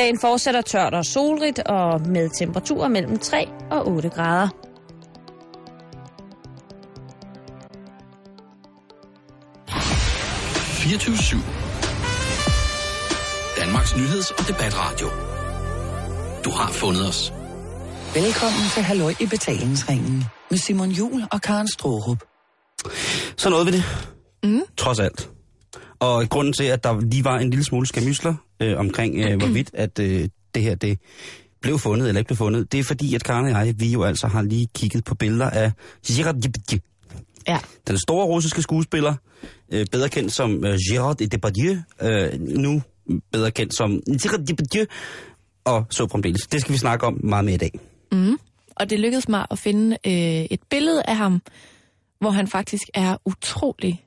Dagen fortsætter tørt og solrigt og med temperaturer mellem 3 og 8 grader. Danmarks nyheds- og debatradio. Du har fundet os. Velkommen til Halløj i betalingsringen med Simon Jul og Karen Strohrup. Så nåede vi det. Mm. Trods alt. Og grunden til, at der lige var en lille smule skamysler øh, omkring, øh, hvorvidt at øh, det her det blev fundet eller ikke blev fundet, det er fordi, at Karen og jeg, vi jo altså har lige kigget på billeder af Ja. den store russiske skuespiller, øh, bedre kendt som øh, Gérard Depardieu, øh, nu bedre kendt som Gérard Depardieu, og så fremdeles. Det skal vi snakke om meget mere i dag. Og det lykkedes mig at finde øh, et billede af ham, hvor han faktisk er utrolig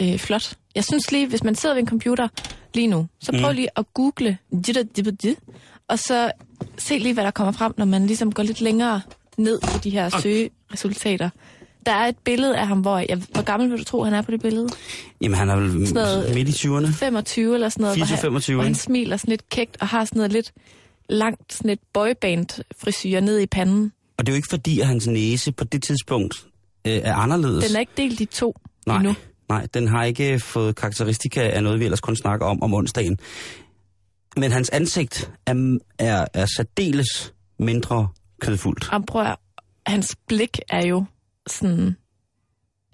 øh, flot. Jeg synes lige, hvis man sidder ved en computer lige nu, så prøv lige at google og så se lige, hvad der kommer frem, når man ligesom går lidt længere ned i de her søgeresultater. Der er et billede af ham, hvor... Jeg, hvor gammel vil du tro, han er på det billede? Jamen, han er vel Sådan noget- midt i 20'erne. 25 eller sådan noget. hvor han- 24-25, Hvor han smiler sådan lidt kægt og har sådan noget lidt langt sådan et boyband-frisyr ned i panden. Og det er jo ikke fordi, at hans næse på det tidspunkt øh, er anderledes. Den er ikke delt i to nej, endnu. Nej, den har ikke fået karakteristika af noget, vi ellers kun snakker om om onsdagen. Men hans ansigt er, er, er særdeles mindre kødfuldt. Og prøv at, hans blik er jo sådan...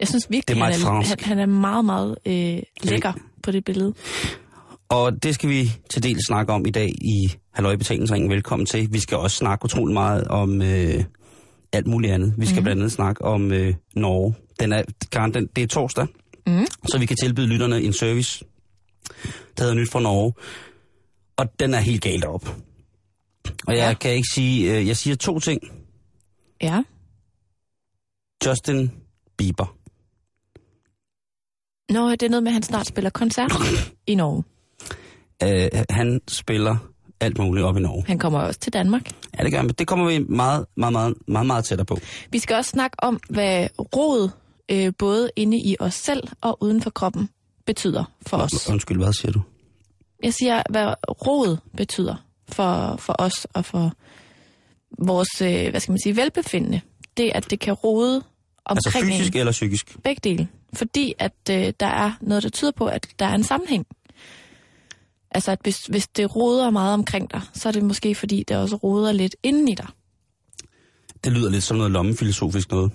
Jeg synes virkelig, Det er meget han, er, han, han er meget, meget øh, lækker på det billede. Og det skal vi til del snakke om i dag i Halløj Betalingsringen. Velkommen til. Vi skal også snakke utrolig meget om øh, alt muligt andet. Vi skal mm. blandt andet snakke om øh, Norge. Den er, Karen, den, det er torsdag, Mm. så vi kan tilbyde lytterne en service, der hedder Nyt fra Norge. Og den er helt galt op. Og jeg Ja. kan ikke sige, øh, jeg siger to ting. Ja. Justin Bieber. Nå, det er noget med, at han snart spiller koncert i Norge. Øh, han spiller alt muligt op i Norge. Han kommer også til Danmark. Ja, det gør han. men Det kommer vi meget, meget, meget, meget, meget tættere på. Vi skal også snakke om, hvad rod øh, både inde i os selv og uden for kroppen betyder for os. Undskyld, hvad siger du? Jeg siger, hvad rod betyder for, for os og for vores, øh, hvad skal man sige, velbefindende. Det, at det kan rode Altså omkring fysisk en. eller psykisk? Begge dele. Fordi at øh, der er noget, der tyder på, at der er en sammenhæng. Altså, at hvis, hvis det roder meget omkring dig, så er det måske fordi, det også roder lidt inden i dig. Det lyder lidt som noget lommefilosofisk noget.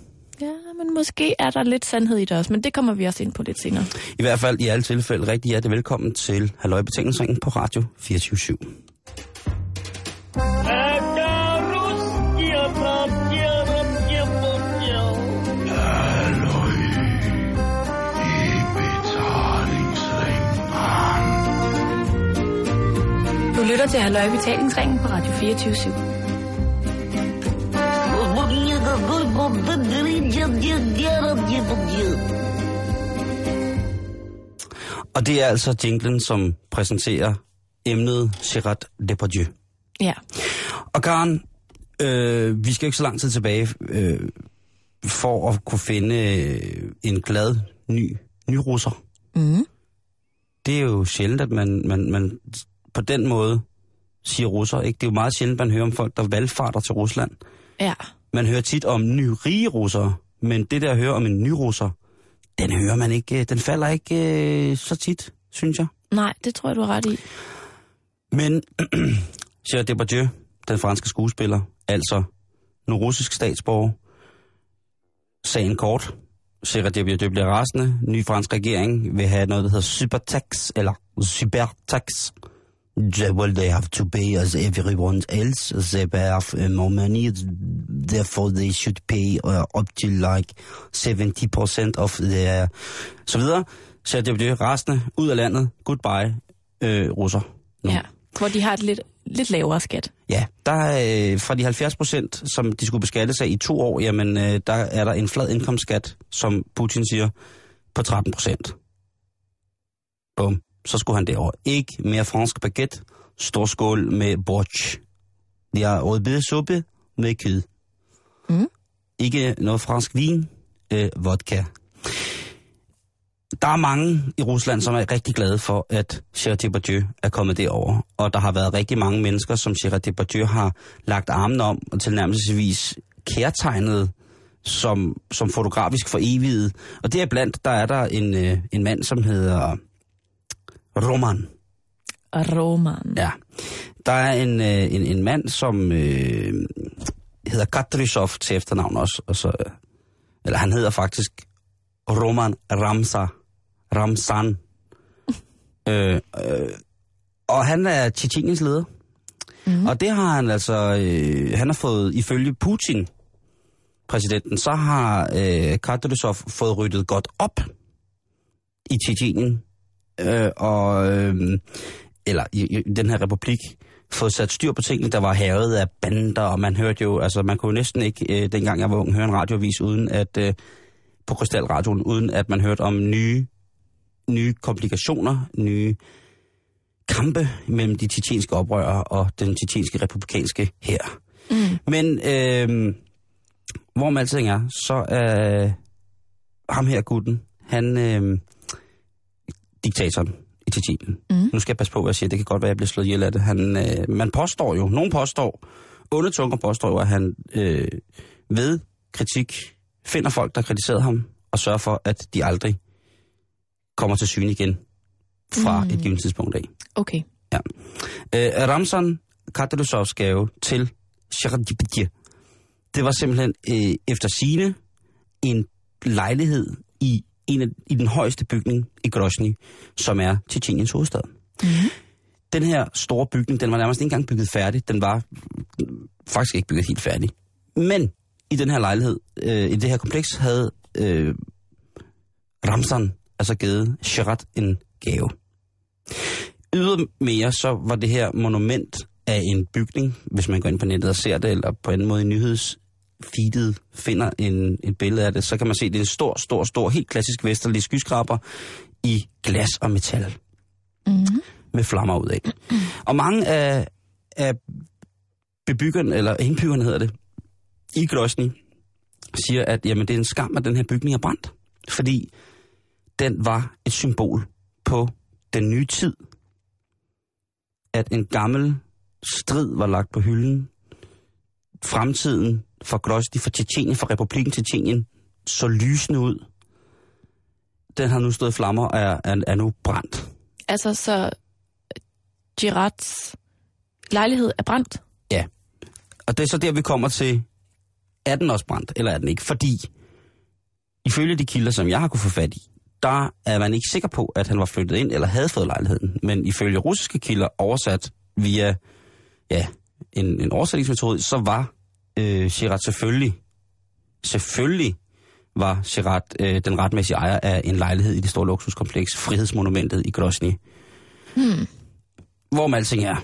Men måske er der lidt sandhed i det også, men det kommer vi også ind på lidt senere. I hvert fald i alle tilfælde rigtig hjertelig velkommen til Halløj Betalingsringen på Radio 24 Du lytter til Halløj Betalingsringen på Radio 24 /7. Og det er altså jinglen, som præsenterer emnet Gerard Depardieu. Ja. Og Karen, øh, vi skal ikke så lang tid tilbage øh, for at kunne finde øh, en glad ny nyrusser. Mm. Det er jo sjældent, at man, man, man på den måde siger russer. Ikke? Det er jo meget sjældent, man hører om folk, der valgfarter til Rusland. Ja. Man hører tit om nyrige russere, men det der at høre om en nyrusser, den hører man ikke, øh, den falder ikke øh, så tit, synes jeg. Nej, det tror jeg, du har ret i. Men Gérard Depardieu, den franske skuespiller, altså nu russisk statsborger, sagen kort. Gérard Depardieu bliver rasende. Ny fransk regering vil have noget, der hedder supertax, eller supertax. Well, they have to pay as everyone else. They have uh, more money, therefore they should pay uh, up to like 70% of their... Så videre. Gérard Depardieu rasende, ud af landet, goodbye, øh, russer. Nu. Ja. Hvor de har et lidt, lidt lavere skat. Ja, der er øh, fra de 70 procent, som de skulle beskatte sig i to år, jamen øh, der er der en flad indkomstskat, som Putin siger, på 13 procent. Bum. Så skulle han derover. Ikke mere fransk baguette, stor skål med borch. De har rødbedesuppe med kød. Mm. Ikke noget fransk vin, øh, vodka. der er mange i Rusland, som er rigtig glade for, at Gérard Depardieu er kommet derover. Og der har været rigtig mange mennesker, som Gérard Depardieu har lagt armene om og tilnærmelsesvis kærtegnet som, som fotografisk for evigt. Og deriblandt, der er der en, øh, en mand, som hedder Roman. Roman. Ja. Der er en, øh, en, en mand, som øh, hedder Katrysov til efternavn også. Og så, øh, eller han hedder faktisk Roman Ramsa. Ramsan. øh, øh, og han er Tjetjeniens leder. Mm. Og det har han altså, øh, han har fået, ifølge Putin, præsidenten, så har øh, Katrysov fået ryddet godt op i Tjetjenien. Øh, og, øh, eller i, i den her republik, fået sat styr på tingene, der var havet af bander, og man hørte jo, altså man kunne jo næsten ikke, øh, dengang jeg var ung, høre en radiovis uden at, øh, på Krystalradioen, uden at man hørte om nye, nye komplikationer, nye kampe mellem de tjetjenske oprørere og den tjetjenske republikanske her. Mm. Men øh, hvor man alting er, så er øh, ham her gutten, han øh, diktatoren i Tjetjenien. Mm. Nu skal jeg passe på, hvad jeg siger. Det kan godt være, at jeg bliver slået ihjel af det. Han, øh, man påstår jo, nogen påstår, onde tunger påstår jo, at han øh, ved kritik finder folk, der kritiserer ham, og sørger for, at de aldrig kommer til syne igen fra mm. et givet tidspunkt af. Okay. Ja. Øh, Ramzan Kadyrosovs gave til Sharadjibidje, det var simpelthen øh, efter sine en lejlighed i, en af, i den højeste bygning i Grozny, som er Tjetjeniens hovedstad. Mm-hmm. Den her store bygning, den var nærmest ikke engang bygget færdig. Den var faktisk ikke bygget helt færdig. Men i den her lejlighed, øh, i det her kompleks, havde øh, Ramzan altså givet Sharat en gave. Ydermere så var det her monument af en bygning, hvis man går ind på nettet og ser det, eller på en måde i nyhedsfeedet finder en, et billede af det, så kan man se, at det er en stor, stor, stor, helt klassisk vesterlig skyskraber i glas og metal. Mm-hmm. Med flammer ud af. Mm-hmm. Og mange af, af bebyggerne, eller indbyggerne hedder det, i Grosny, siger, at jamen, det er en skam, at den her bygning er brændt. Fordi den var et symbol på den nye tid. At en gammel strid var lagt på hylden. Fremtiden for Grosny, for Tjetjenien, for Republiken Tjetjenien, så lysende ud. Den har nu stået i flammer og er, er, er nu brændt. Altså, så Girards lejlighed er brændt? Ja. Og det er så der, vi kommer til, er den også brændt, eller er den ikke? Fordi, ifølge de kilder, som jeg har kunne få fat i, der er man ikke sikker på, at han var flyttet ind eller havde fået lejligheden. Men ifølge russiske kilder, oversat via ja, en, en oversætningsmetode, så var øh, Shirat selvfølgelig, selvfølgelig var Shirat øh, den retmæssige ejer af en lejlighed i det store luksuskompleks, Frihedsmonumentet i Grosny. Hmm. Hvor man alting er.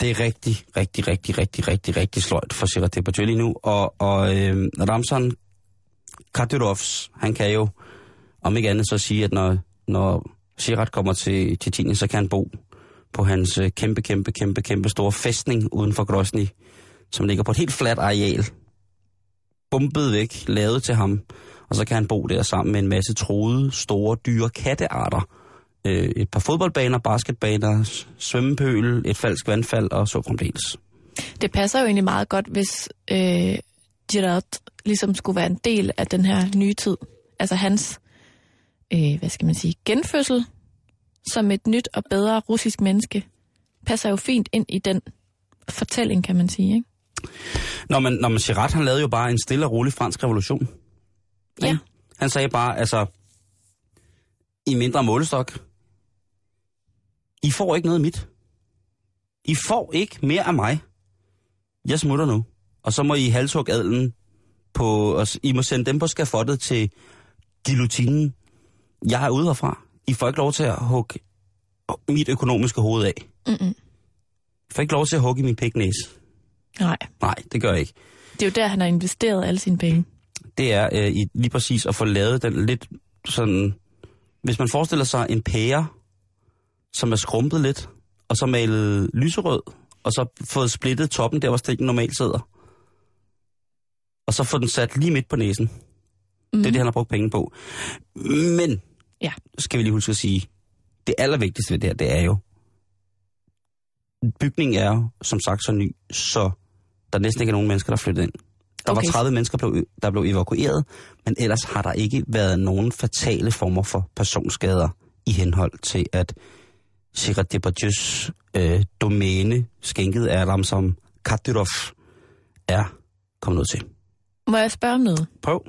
Det er rigtig, rigtig, rigtig, rigtig, rigtig, rigtig sløjt for Shirat Depardieu nu. Og, og øh, Ramzan Kadyrovs, han kan jo om ikke andet så sige, at når, når Shirat kommer til Tjetjenien, så kan han bo på hans øh, kæmpe, kæmpe, kæmpe, kæmpe store fæstning uden for Grosny, som ligger på et helt fladt areal. Bumpet væk, lavet til ham. Og så kan han bo der sammen med en masse troede, store, dyre kattearter. Øh, et par fodboldbaner, basketbaner, svømmepøl, et falsk vandfald og så fremdeles. Det passer jo egentlig meget godt, hvis øh, Gerard ligesom skulle være en del af den her nye tid. Altså hans, øh, hvad skal man sige, genfødsel som et nyt og bedre russisk menneske, passer jo fint ind i den fortælling, kan man sige, ikke? Når man, når man siger ret, han lavede jo bare en stille og rolig fransk revolution. Ja. Han sagde bare, altså, i mindre målestok, I får ikke noget mit. I får ikke mere af mig. Jeg smutter nu. Og så må I halshug adlen på, og I må sende dem på skafottet til guillotinen. Jeg er ude herfra. I får ikke lov til at hugge mit økonomiske hoved af. Mm-mm. I får ikke lov til at hugge min piknæse. Nej. Nej, det gør jeg ikke. Det er jo der, han har investeret alle sine penge. Det er øh, i, lige præcis at få lavet den lidt sådan... Hvis man forestiller sig en pære, som er skrumpet lidt, og så malet lyserød, og så fået splittet toppen der, hvor stikken normalt sidder. Og så få den sat lige midt på næsen. Mm. Det er det, han har brugt penge på. Men Ja. skal vi lige huske at sige, det allervigtigste ved det her, det er jo, bygningen er jo, som sagt, så ny, så der næsten ikke er nogen mennesker, der flyttede ind. Der Okay. var 30 mennesker, der blev, evakueret, men ellers har der ikke været nogen fatale former for personskader i henhold til, at Gerard Depardieu's øh, domæne, skænket af ham som Kadyrov, er kommet ud til. Må jeg spørge om noget? Prøv.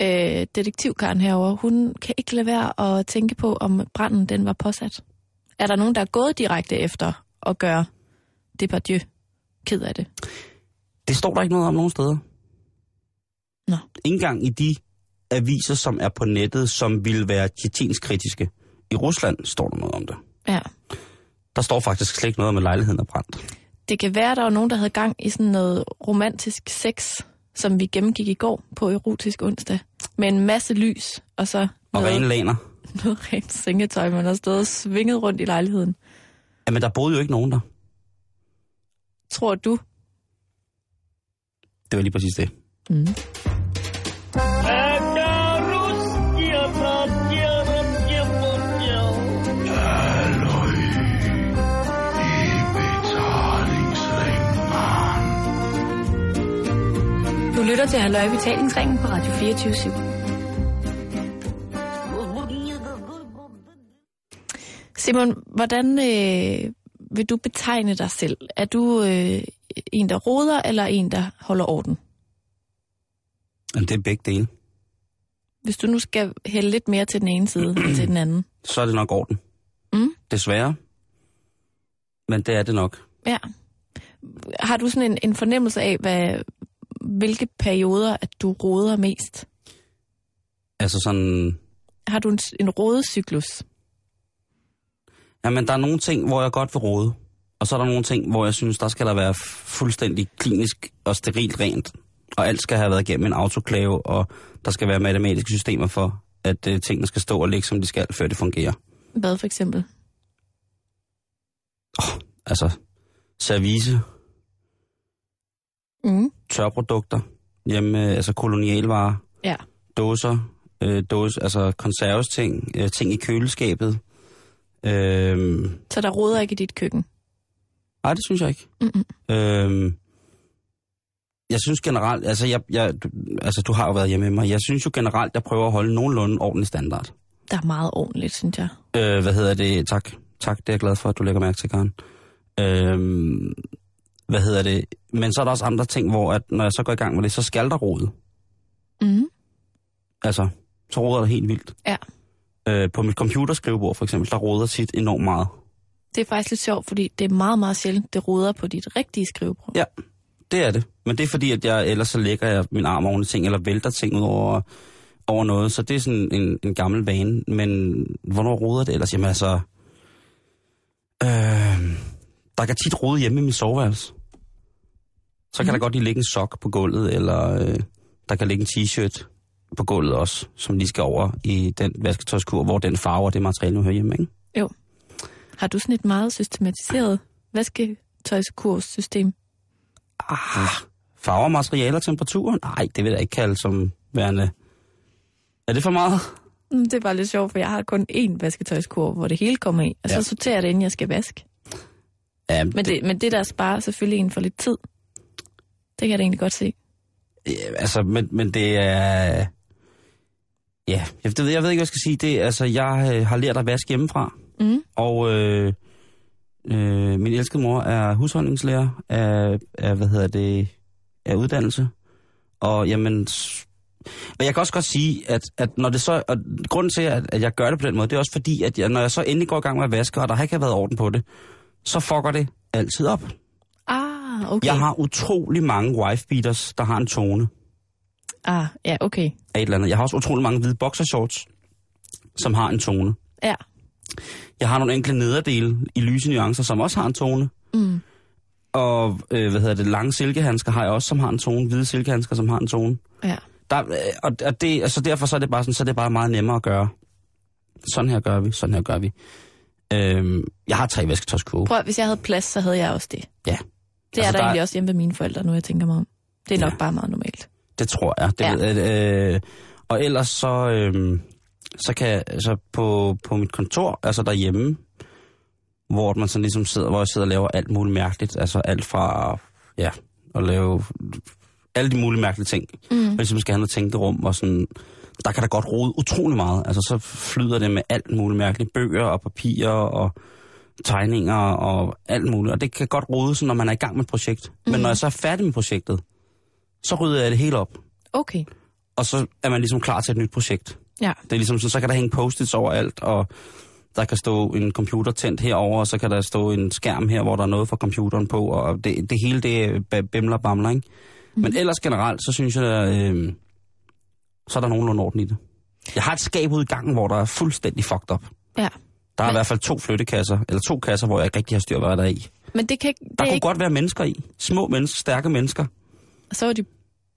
Øh, detektivkaren herover, hun kan ikke lade være at tænke på, om branden den var påsat. Er der nogen, der er gået direkte efter at gøre Depardieu ked af det? Det står der ikke noget om nogen steder. Nå. Ikke engang i de aviser, som er på nettet, som vil være kritiske. I Rusland står der noget om det. Ja. Der står faktisk slet ikke noget om, at lejligheden er brændt. Det kan være, der var nogen, der havde gang i sådan noget romantisk sex, som vi gennemgik i går på erotisk onsdag. Med en masse lys, og så Og rene laner. noget rent sengetøj, man har stået og svinget rundt i lejligheden. Jamen, der boede jo ikke nogen der. Tror du? Det var lige præcis det. Mm. Du lytter til Halløj betalingsringen på Radio 24 /7. Simon, hvordan øh, vil du betegne dig selv? Er du øh, en, der roder, eller en, der holder orden? Men det er begge dele. Hvis du nu skal hælde lidt mere til den ene side end til den anden. Så er det nok orden. Mm. Desværre. Men det er det nok. Ja. Har du sådan en, en fornemmelse af, hvad, hvilke perioder, at du roder mest? Altså sådan... Har du en, en rodecyklus? Jamen, der er nogle ting, hvor jeg godt vil råde. Og så er der nogle ting, hvor jeg synes, der skal der være fuldstændig klinisk og sterilt rent. Og alt skal have været igennem en autoklave, og der skal være matematiske systemer for, at uh, tingene skal stå og ligge, som de skal, før det fungerer. Hvad for eksempel? Altså, service, Mm. tørprodukter, hjemme, øh, altså kolonialvarer, Ja. dåser, øh, dåse, altså konservesting, øh, ting i køleskabet. Øh, Så der roder ikke i dit køkken? nej, det synes jeg ikke. Mm-mm. Øh, jeg synes generelt, altså, jeg, jeg, du, altså du har jo været hjemme med mig, jeg synes jo generelt, jeg prøver at holde nogenlunde ordentlig standard. Der er meget ordentligt, synes jeg. Øh, hvad hedder det? Tak. Tak, det er jeg glad for, at du lægger mærke til, Karen. Øh, hvad hedder det? Men så er der også andre ting, hvor at, når jeg så går i gang med det, så skal der rode. Mm. Altså, så roder der helt vildt. Ja. Øh, på mit computerskrivebord for eksempel, der roder tit enormt meget. Det er faktisk lidt sjovt, fordi det er meget, meget sjældent, det roder på dit rigtige skrivebord. Ja, det er det. Men det er fordi, at jeg ellers så lægger jeg min arm oven i ting, eller vælter ting ud over, over noget. Så det er sådan en, en gammel vane. Men hvornår roder det ellers? Jamen altså... Øh, der kan tit rode hjemme i min soveværelse. Så kan Mhm. der godt lige ligge en sok på gulvet, eller øh, der kan ligge en t-shirt på gulvet også, som lige skal over i den vasketøjskur, hvor den farve og det materiale nu hører hjemme, ikke? Har du sådan et meget systematiseret vasketøjskurssystem? Ah, farver, materialer, temperatur? Nej, det vil jeg ikke kalde som værende... Er det for meget? Mm, Det er bare lidt sjovt, for jeg har kun én vasketøjskur, hvor det hele kommer i, og så Ja. sorterer jeg det, inden jeg skal vaske. Ja, Men det, men det der sparer selvfølgelig en for lidt tid. Det kan jeg da egentlig godt se. Ja, altså, men, men det er... Ja, jeg, det, ved- jeg ved ikke, hvad jeg skal sige. Det, altså, jeg øh, har lært at vaske hjemmefra, Mm. og øh, øh, min elskede mor er husholdningslærer af, af, hvad hedder det, af uddannelse. Og jamen, og jeg kan også godt sige, at, at når det så, og grunden til, at, at jeg gør det på den måde, det er også fordi, at jeg, når jeg så endelig går i gang med at vaske, og der har ikke været orden på det, så fucker det altid op. Ah, okay. Jeg har utrolig mange wife-beaters, der har en tone. Ah, ja, okay. af et eller andet. Jeg har også utrolig mange hvide boxershorts, som har en tone. Ja. Jeg har nogle enkle nederdele i lyse nuancer, som også har en tone. Mm. Og øh, hvad hedder det, lange silkehandsker har jeg også, som har en tone. Hvide silkehandsker, som har en tone. Ja. Der, øh, og, og det, altså derfor så er det bare sådan, så er det bare meget nemmere at gøre. Sådan her gør vi, sådan her gør vi. Øhm, jeg har tre vasketøjskurve. Prøv, hvis jeg havde plads, så havde jeg også det. Ja. Det er Altså, der, der er- egentlig også hjemme ved mine forældre, nu jeg tænker mig om. Det er nok Ja. bare meget normalt. Det tror jeg. Det Ja. ved, jeg, øh, og ellers så, øh, så kan jeg, altså på, på mit kontor, altså derhjemme, hvor man sådan ligesom sidder, hvor jeg sidder og laver alt muligt mærkeligt, altså alt fra, ja, at lave alle de mulige mærkelige ting. Mm. Ligesom skal have noget tænkerum, og sådan, der kan der godt rode utrolig meget. Altså så flyder det med alt muligt mærkeligt. Bøger og papirer og tegninger og alt muligt. Og det kan godt rode, sådan, når man er i gang med et projekt. Mm. Men når jeg så er færdig med projektet, så rydder jeg det hele op. Okay. Og så er man ligesom klar til et nyt projekt. Ja. Det er ligesom, så, så kan der hænge post-its overalt, og der kan stå en computer tændt herover, og så kan der stå en skærm her, hvor der er noget fra computeren på, og det, det hele det er bimler og bamler, ikke? Mm. Men ellers generelt, så synes jeg, at, øh, så er der nogenlunde orden i det. Jeg har et skab ude i gangen, hvor der er fuldstændig fucked up. Ja. Der er Men- i hvert fald to flyttekasser, eller to kasser, hvor jeg ikke rigtig har styr, hvad der er i. Men det kan ikke... Det Der er kunne ikke godt være mennesker i. Små mennesker, stærke mennesker. Så er de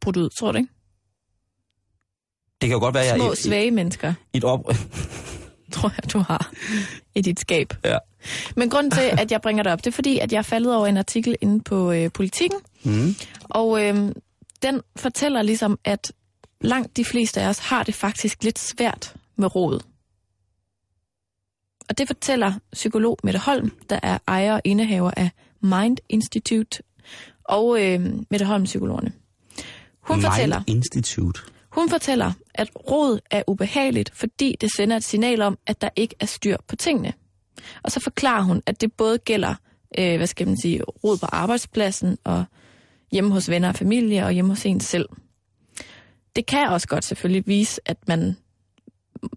brudt ud, tror du ikke? Det kan jo godt være, jeg Små, svage mennesker, i et op... tror jeg, du har i dit skab. ja. Men grunden til, at jeg bringer det op, det er fordi, at jeg er faldet over en artikel inde på øh, Politiken, Mm. og øh, den fortæller ligesom, at langt de fleste af os har det faktisk lidt svært med råd. Og det fortæller psykolog Mette Holm, der er ejer og indehaver af Mind Institute, og øh, Mette Holm Psykologerne. Hun Mind fortæller, Institute. hun fortæller, at råd er ubehageligt, fordi det sender et signal om, at der ikke er styr på tingene. Og så forklarer hun, at det både gælder, øh, hvad skal man sige, råd på arbejdspladsen og hjemme hos venner og familie og hjemme hos en selv. Det kan også godt selvfølgelig vise, at man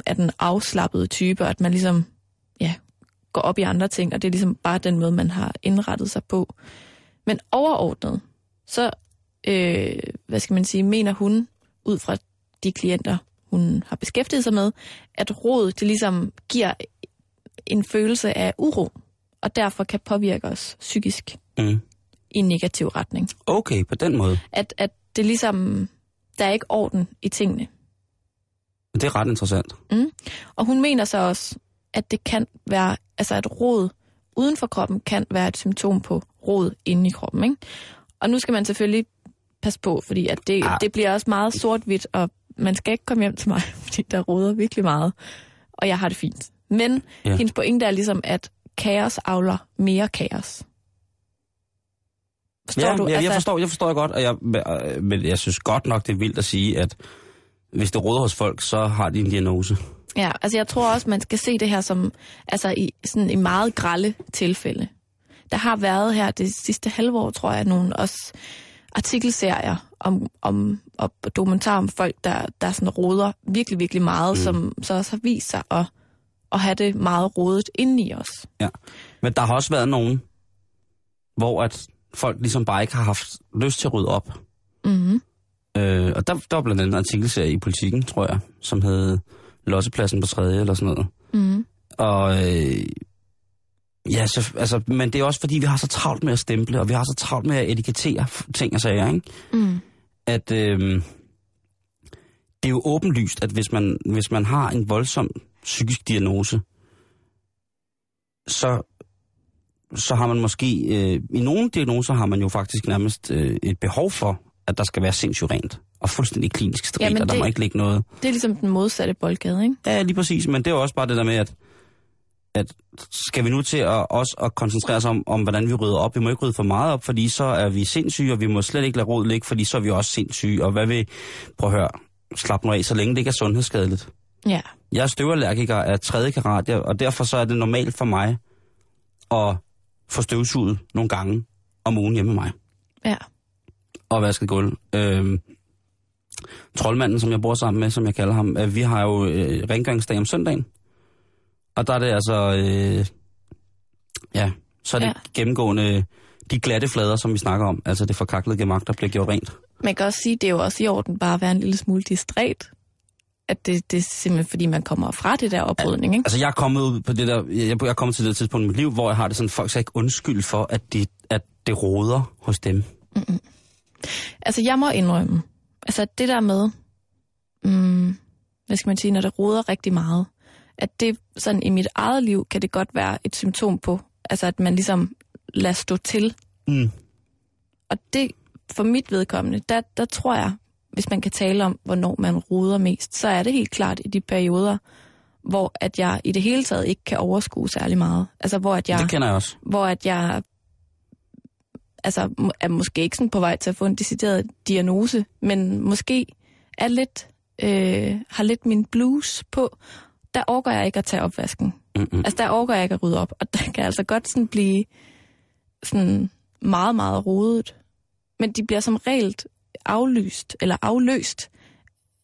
er den afslappede type, og at man ligesom ja, går op i andre ting, og det er ligesom bare den måde, man har indrettet sig på. Men overordnet, så, øh, hvad skal man sige, mener hun, ud fra de klienter, hun har beskæftiget sig med, at råd, det ligesom giver en følelse af uro, og derfor kan påvirke os psykisk Mm. i en negativ retning. Okay, på den måde. At, at det ligesom, der er ikke orden i tingene. Det er ret interessant. Og hun mener så også, at det kan være, altså at råd uden for kroppen kan være et symptom på råd inde i kroppen. Ikke? Og nu skal man selvfølgelig passe på, fordi at det, Ah. det bliver også meget sort-hvidt, og man skal ikke komme hjem til mig, fordi der råder virkelig meget, og jeg har det fint. Men Ja. hendes pointe er ligesom, at kaos avler mere kaos. Forstår ja, du? Altså, Ja, jeg forstår, jeg forstår godt, og jeg, øh, men jeg synes godt nok, det er vildt at sige, at hvis det råder hos folk, så har de en diagnose. Ja, altså jeg tror også, man skal se det her som altså i, sådan i meget grælde tilfælde. Der har været her det sidste halve år, tror jeg, nogle også artikelserier om, om og dokumentarer om folk, der, der sådan roder virkelig, virkelig meget, mm. som så også har vist sig at, at have det meget rodet inde i os. Ja. Men der har også været nogen, hvor at folk ligesom bare ikke har haft lyst til at rydde op. Mm-hmm. Øh, og der, der var blandt andet en artikelserie i Politiken, tror jeg, som hed Lossepladsen på tredje eller sådan noget. Mm-hmm. Og øh, ja, så, altså, men det er også fordi, vi har så travlt med at stemple, og vi har så travlt med at etikettere ting og sager, ikke? Mm. at øh, det er jo åbenlyst, at hvis man, hvis man har en voldsom psykisk diagnose, så, så har man måske, øh, i nogle diagnoser har man jo faktisk nærmest øh, et behov for, at der skal være sindssygt rent, og fuldstændig klinisk stridt, Jamen, og der det- må ikke ligge noget. Det er ligesom den modsatte boldgade, ikke? Ja, lige præcis, men det er jo også bare det der med, at, at skal vi nu til at, også at koncentrere os om, om, hvordan vi rydder op. Vi må ikke rydde for meget op, fordi så er vi sindssyge, og vi må slet ikke lade råd ligge, fordi så er vi også sindssyge. Og hvad vil, prøv at høre, slap nu af, så længe det ikke er sundhedsskadeligt. Ja. Jeg er støvallergiker af tredje karat, og derfor så er det normalt for mig at få støvsuget nogle gange om ugen hjemme med mig. Ja. Og vasket gulv. Øhm, troldmanden, som jeg bor sammen med, som jeg kalder ham, øh, vi har jo øh, rengøringsdag om søndagen. Og der er det altså, øh, ja, så er det ja. Gennemgående de glatte flader, som vi snakker om. Altså det forkaklede gemak, der bliver gjort rent. Man kan også sige, at det er jo også i orden bare at være en lille smule distræt. At det, det er simpelthen fordi, man kommer fra det der oprydning, ikke? Altså jeg er kommet ud på det der, jeg, jeg er kommet til det tidspunkt i mit liv, hvor jeg har det sådan, folk skal ikke undskylde for, at, de, at det råder hos dem. Altså, jeg må indrømme, altså det der med, mm, hvad skal man sige, når det roder rigtig meget, at det sådan i mit eget liv, kan det godt være et symptom på, altså at man ligesom lader stå til. Mm. Og det, for mit vedkommende, der, der tror jeg, hvis man kan tale om, hvornår man roder mest, så er det helt klart i de perioder, hvor at jeg i det hele taget ikke kan overskue særlig meget. Altså hvor at jeg, Det kender jeg også. hvor at jeg altså, er måske ikke sådan på vej til at få en decideret diagnose, men måske er lidt, øh, har lidt min blues på. Der overgår jeg ikke at tage opvasken. Mm-mm. Altså, der overgår jeg ikke at rydde op, og der kan altså godt sådan blive sådan meget, meget rodet. Men de bliver som regel aflyst, eller afløst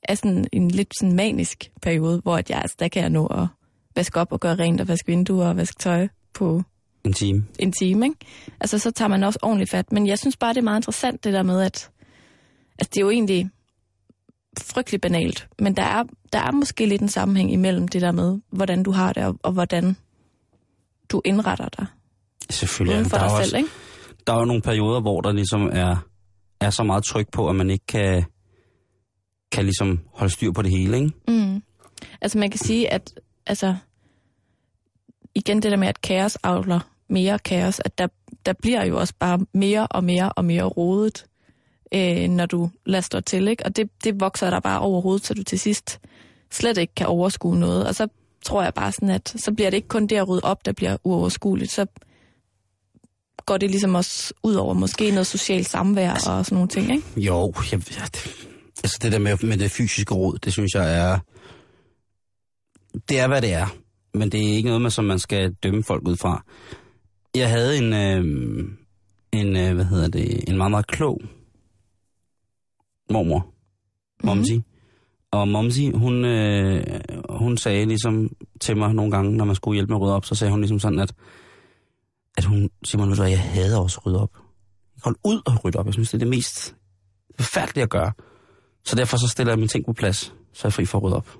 af sådan en lidt sådan manisk periode, hvor at jeg, altså, der kan jeg nå at vaske op og gøre rent og vaske vinduer og vaske tøj på En time. en time, ikke? Altså, så tager man også ordentligt fat. Men jeg synes bare, det er meget interessant, det der med, at altså, det er jo egentlig frygtelig banalt, men der er, der er måske lidt en sammenhæng imellem det der med, hvordan du har det, og, og hvordan du indretter dig Selvfølgelig. uden for der, dig selv, også, ikke? der er jo nogle perioder, hvor der ligesom er, er så meget tryk på, at man ikke kan, kan ligesom holde styr på det hele, ikke? Mm. Altså, man kan sige, at altså, igen det der med, at kaos avler mere kaos, at der, der bliver jo også bare mere og mere og mere rodet, øh, når du lader stå til, ikke? Og det, det vokser der bare over hovedet, så du til sidst slet ikke kan overskue noget. Og så tror jeg bare sådan, at så bliver det ikke kun det at rydde op, der bliver uoverskueligt. Så går det ligesom også ud over måske noget socialt samvær og sådan nogle ting, ikke? Jo, jeg, jeg, altså det der med, med det fysiske råd, det synes jeg er... Det er, hvad det er. Men det er ikke noget, man, som man skal dømme folk ud fra. Jeg havde en, øh, en øh, hvad hedder det, en meget, meget klog mormor, Momsi. Og Momsi, hun, øh, hun sagde ligesom til mig nogle gange, når man skulle hjælpe med at rydde op, så sagde hun ligesom sådan, at, at hun, Simon, ved du jeg hader også at rydde op. Hold ud og rydde op. Jeg synes, det er det mest forfærdelige at gøre. Så derfor så stiller jeg mine ting på plads, så er jeg fri for at rydde op.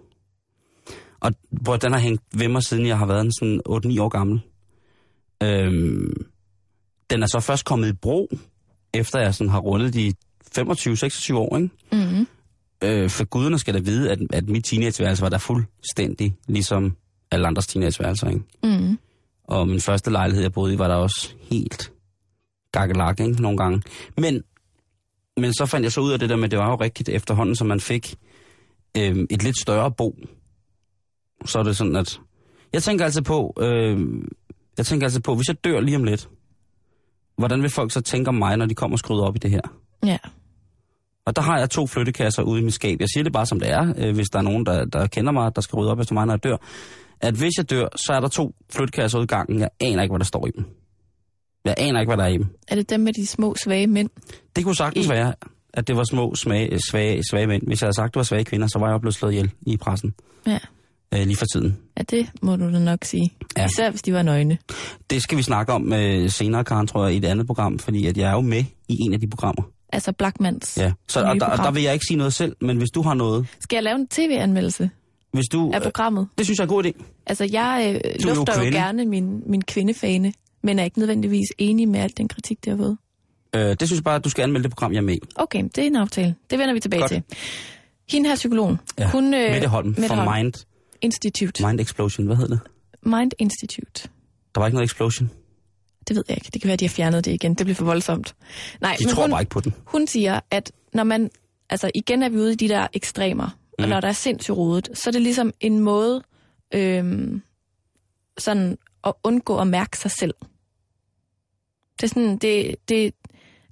Og hvor den har hængt ved mig, siden jeg har været en sådan 8-9 år gammel. Øhm, den er så først kommet i brug, efter jeg sådan har rundet de 25-26 år, ikke? Mm-hmm. Øh, for guderne skal da vide, at, at mit teenageværelse var der fuldstændig ligesom alle andres teenageværelser, ikke? Mm-hmm. Og min første lejlighed, jeg boede i, var der også helt gakkelak, ikke? Nogle gange. Men, men så fandt jeg så ud af det der med, at det var jo rigtigt efterhånden, så man fik øh, et lidt større bo. Så er det sådan, at... Jeg tænker altså på, øh, jeg tænker altså på, hvis jeg dør lige om lidt, hvordan vil folk så tænke om mig, når de kommer og skruer op i det her? Ja. Og der har jeg to flyttekasser ude i mit skab. Jeg siger det bare som det er, øh, hvis der er nogen, der, der kender mig, der skal rydde op efter mig, når jeg dør. At hvis jeg dør, så er der to flyttekasser ude i gangen. Jeg aner ikke, hvad der står i dem. Jeg aner ikke, hvad der er i dem. Er det dem med de små, svage mænd? Det kunne sagtens I- være, at det var små, svage, svage, svage mænd. Hvis jeg havde sagt, at det var svage kvinder, så var jeg blevet slået ihjel i pressen Ja. øh, lige for tiden. Ja, det må du da nok sige. Ja. Især hvis de var nøgne. Det skal vi snakke om øh, senere, Karen, tror jeg, i et andet program, fordi at jeg er jo med i en af de programmer. Altså Blackmans. Ja. Så, og der, og der vil jeg ikke sige noget selv, men hvis du har noget, Skal jeg lave en tv-anmeldelse hvis du, af øh, programmet? det synes jeg er en god idé. Altså, jeg øh, Du er jo lufter jo, kvinde. gerne min, min kvindefane, men er ikke nødvendigvis enig med al den kritik, det har fået. Øh, det synes jeg bare, at du skal anmelde det program, jeg er med. Okay, det er en aftale. Det vender vi tilbage Godt. til. Hende her psykologen, Ja. hun... Øh, Mette Holm Mette fra Holm. Mind, Institute. Mind Explosion. Hvad hed det? Mind Institute. Der var ikke noget explosion. Det ved jeg ikke. Det kan være, at de har fjernet det igen. Det bliver for voldsomt. Nej, De men tror hun, bare ikke på den. hun siger, at når man... Altså, igen er vi ude i de der ekstremer. Mm. Og når der er sindssygt rodet, så er det ligesom en måde øhm, sådan at undgå at mærke sig selv. Det er sådan, det, det,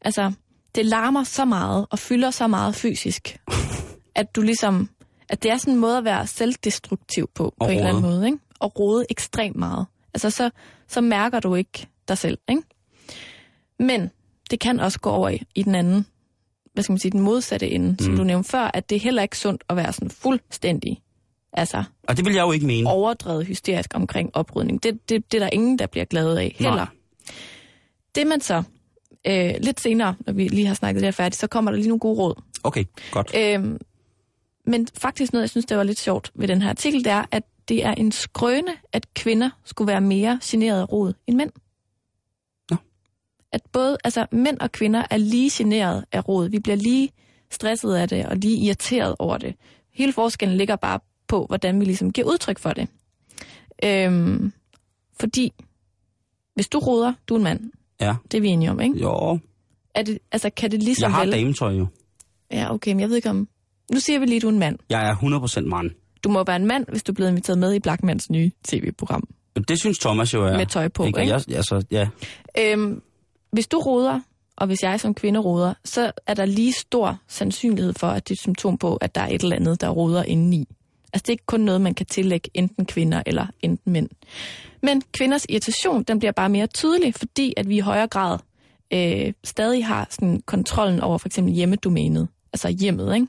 altså, det larmer så meget og fylder så meget fysisk, at du ligesom, at det er sådan en måde at være selvdestruktiv på, på en eller anden måde, ikke? Og rode ekstremt meget. Altså, så, så mærker du ikke dig selv, ikke? Men det kan også gå over i, i den anden, hvad skal man sige, den modsatte ende, mm. som du nævnte før, at det er heller ikke sundt at være sådan fuldstændig, altså Og det vil jeg jo ikke mene. overdrevet hysterisk omkring oprydning. Det, det, det er der ingen, der bliver glade af heller. Nej. Det man så, øh, lidt senere, når vi lige har snakket det her færdigt, så kommer der lige nogle gode råd. Okay, godt. Øh, men faktisk noget, jeg synes, det var lidt sjovt ved den her artikel, det er, at det er en skrøne, at kvinder skulle være mere generede af rod end mænd. Nå. At både altså, mænd og kvinder er lige generet af rod. Vi bliver lige stresset af det og lige irriteret over det. Hele forskellen ligger bare på, hvordan vi ligesom giver udtryk for det. Øhm, fordi hvis du roder, du er en mand. Ja. Det er vi enige om, ikke? Jo, Er det, altså, kan det ligesom jeg har vel... dametøj jo. Ja, okay, men jeg ved ikke om... Nu siger vi lige, du er en mand. Jeg er 100% mand. Du må være en mand, hvis du er blevet inviteret med i Blackmans nye tv-program. Det synes Thomas jo er. Med tøj på, ikke? ikke? Jeg, altså, ja. Øhm, hvis du roder, og hvis jeg som kvinde roder, så er der lige stor sandsynlighed for, at det er et symptom på, at der er et eller andet, der roder indeni. Altså det er ikke kun noget, man kan tillægge enten kvinder eller enten mænd. Men kvinders irritation, den bliver bare mere tydelig, fordi at vi i højere grad øh, stadig har sådan kontrollen over for eksempel hjemmedomænet, altså hjemmet, ikke?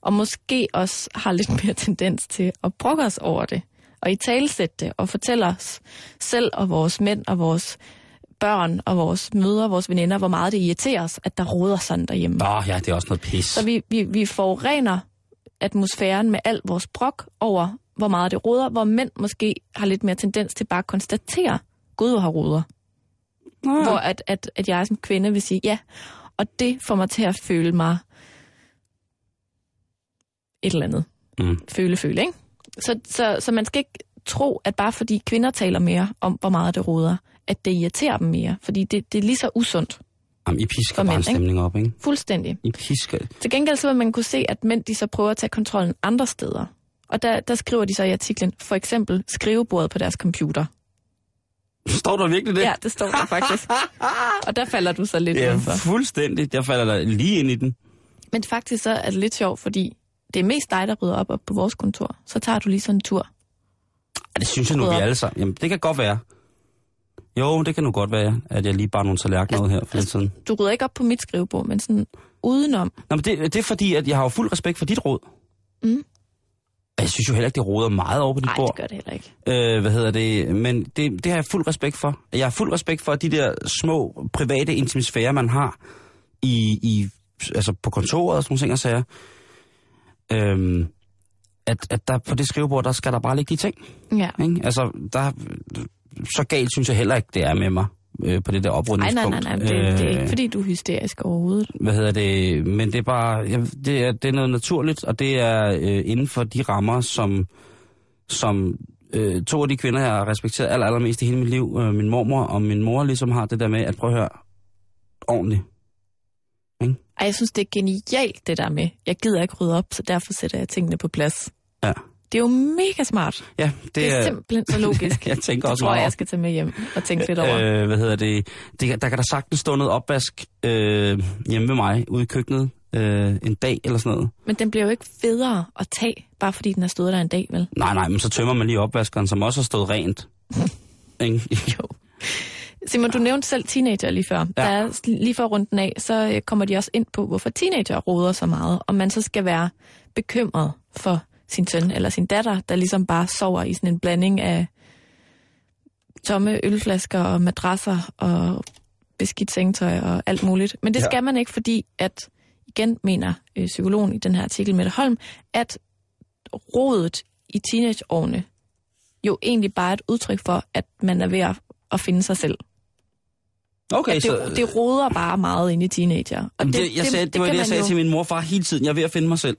Og måske også har lidt mere tendens til at brokke os over det, og i talsætte det, og fortælle os selv og vores mænd og vores børn og vores mødre, vores veninder, hvor meget det irriterer os, at der roder sådan derhjemme. Nå, ja, det er også noget pis. Så vi, vi, vi forurener atmosfæren med al vores brok over, hvor meget det roder, hvor mænd måske har lidt mere tendens til bare at konstatere, Gud, hvor har roder. Nå, Hvor at, at, at jeg som kvinde vil sige, ja, og det får mig til at føle mig et eller andet. Mm. Føle, føle, ikke? Så, så, så man skal ikke tro, at bare fordi kvinder taler mere om, hvor meget det roder, at det irriterer dem mere. Fordi det, det er lige så usundt. Jamen, I pisker For bare en mænd, stemning op, ikke? Fuldstændig. I pisker. Til gengæld så vil man kunne se, at mænd de så prøver at tage kontrollen andre steder. Og der, der skriver de så i artiklen, for eksempel skrivebordet på deres computer. Står der virkelig det? Ja, det står der faktisk. Og der falder du så lidt Ja, udenfor. fuldstændig. Jeg falder der lige ind i den. Men faktisk så er det lidt sjovt, fordi det er mest dig, der rydder op, op på vores kontor. Så tager du lige sådan en tur. Ja, det synes jeg nu, vi alle sammen. Jamen, det kan godt være. Jo, det kan nu godt være, at jeg lige bare nogle tallerkener ud her for lidt siden. Du rydder ikke op på mit skrivebord, men sådan udenom. Nå, men det, det er fordi, at jeg har jo fuld respekt for dit råd. Mm. Jeg synes jo heller ikke, det råder meget over på dit Nej, bord. det gør det heller ikke. Øh, hvad hedder det? Men det, det har jeg fuld respekt for. Jeg har fuld respekt for de der små private intimisfærer, man har i, i, altså på kontoret og sådan nogle ting og sager. Øhm, at, at der på det skrivebord, der skal der bare ligge de ting. Ja. Ikke? Altså, der, så galt synes jeg heller ikke, det er med mig øh, på det der Nej, oprydningspunkt. nej, nej, nej. Det, det er Øh, ikke, fordi du er hysterisk overhovedet. hvad hedder det, men det er bare, ja, det, er, det er noget naturligt, og det er øh, inden for de rammer, som, som øh, to af de kvinder, jeg har respekteret aller, allermest i hele mit liv, øh, min mormor og min mor, ligesom har det der med, at prøve at høre ordentligt. Ej, jeg synes, det er genialt, det der med, jeg gider ikke rydde op, så derfor sætter jeg tingene på plads. Ja, Det er jo mega smart. ja Det, det, er simpelthen så logisk. jeg tænker det også tror jeg, jeg skal tage med hjem og tænke lidt over. Øh, hvad hedder det? det? Der kan der sagtens stå noget opvask øh, hjemme ved mig, ude i køkkenet, øh, en dag eller sådan noget. Men den bliver jo ikke federe at tage, bare fordi den har stået der en dag, vel? Nej, nej, men så tømmer man lige opvaskeren, som også har stået rent. Ikke? Jo. Simon, du nævnte selv teenager lige før. Ja. Der er, lige for runden af, så øh, kommer de også ind på, hvorfor teenager roder så meget, og man så skal være bekymret for sin søn eller sin datter, der ligesom bare sover i sådan en blanding af tomme ølflasker og madrasser og beskidt sengetøj og alt muligt. Men det Ja. skal man ikke, fordi at, igen mener øh, psykologen i den her artikel, Mette Holm, at rodet i teenageårene jo egentlig bare er et udtryk for, at man er ved at, at finde sig selv. Okay, At det, det roder bare meget ind i teenager. Og Jamen, det, jeg sagde, det, det var det, jeg sagde jo- til min morfar hele tiden. Jeg er ved at finde mig selv.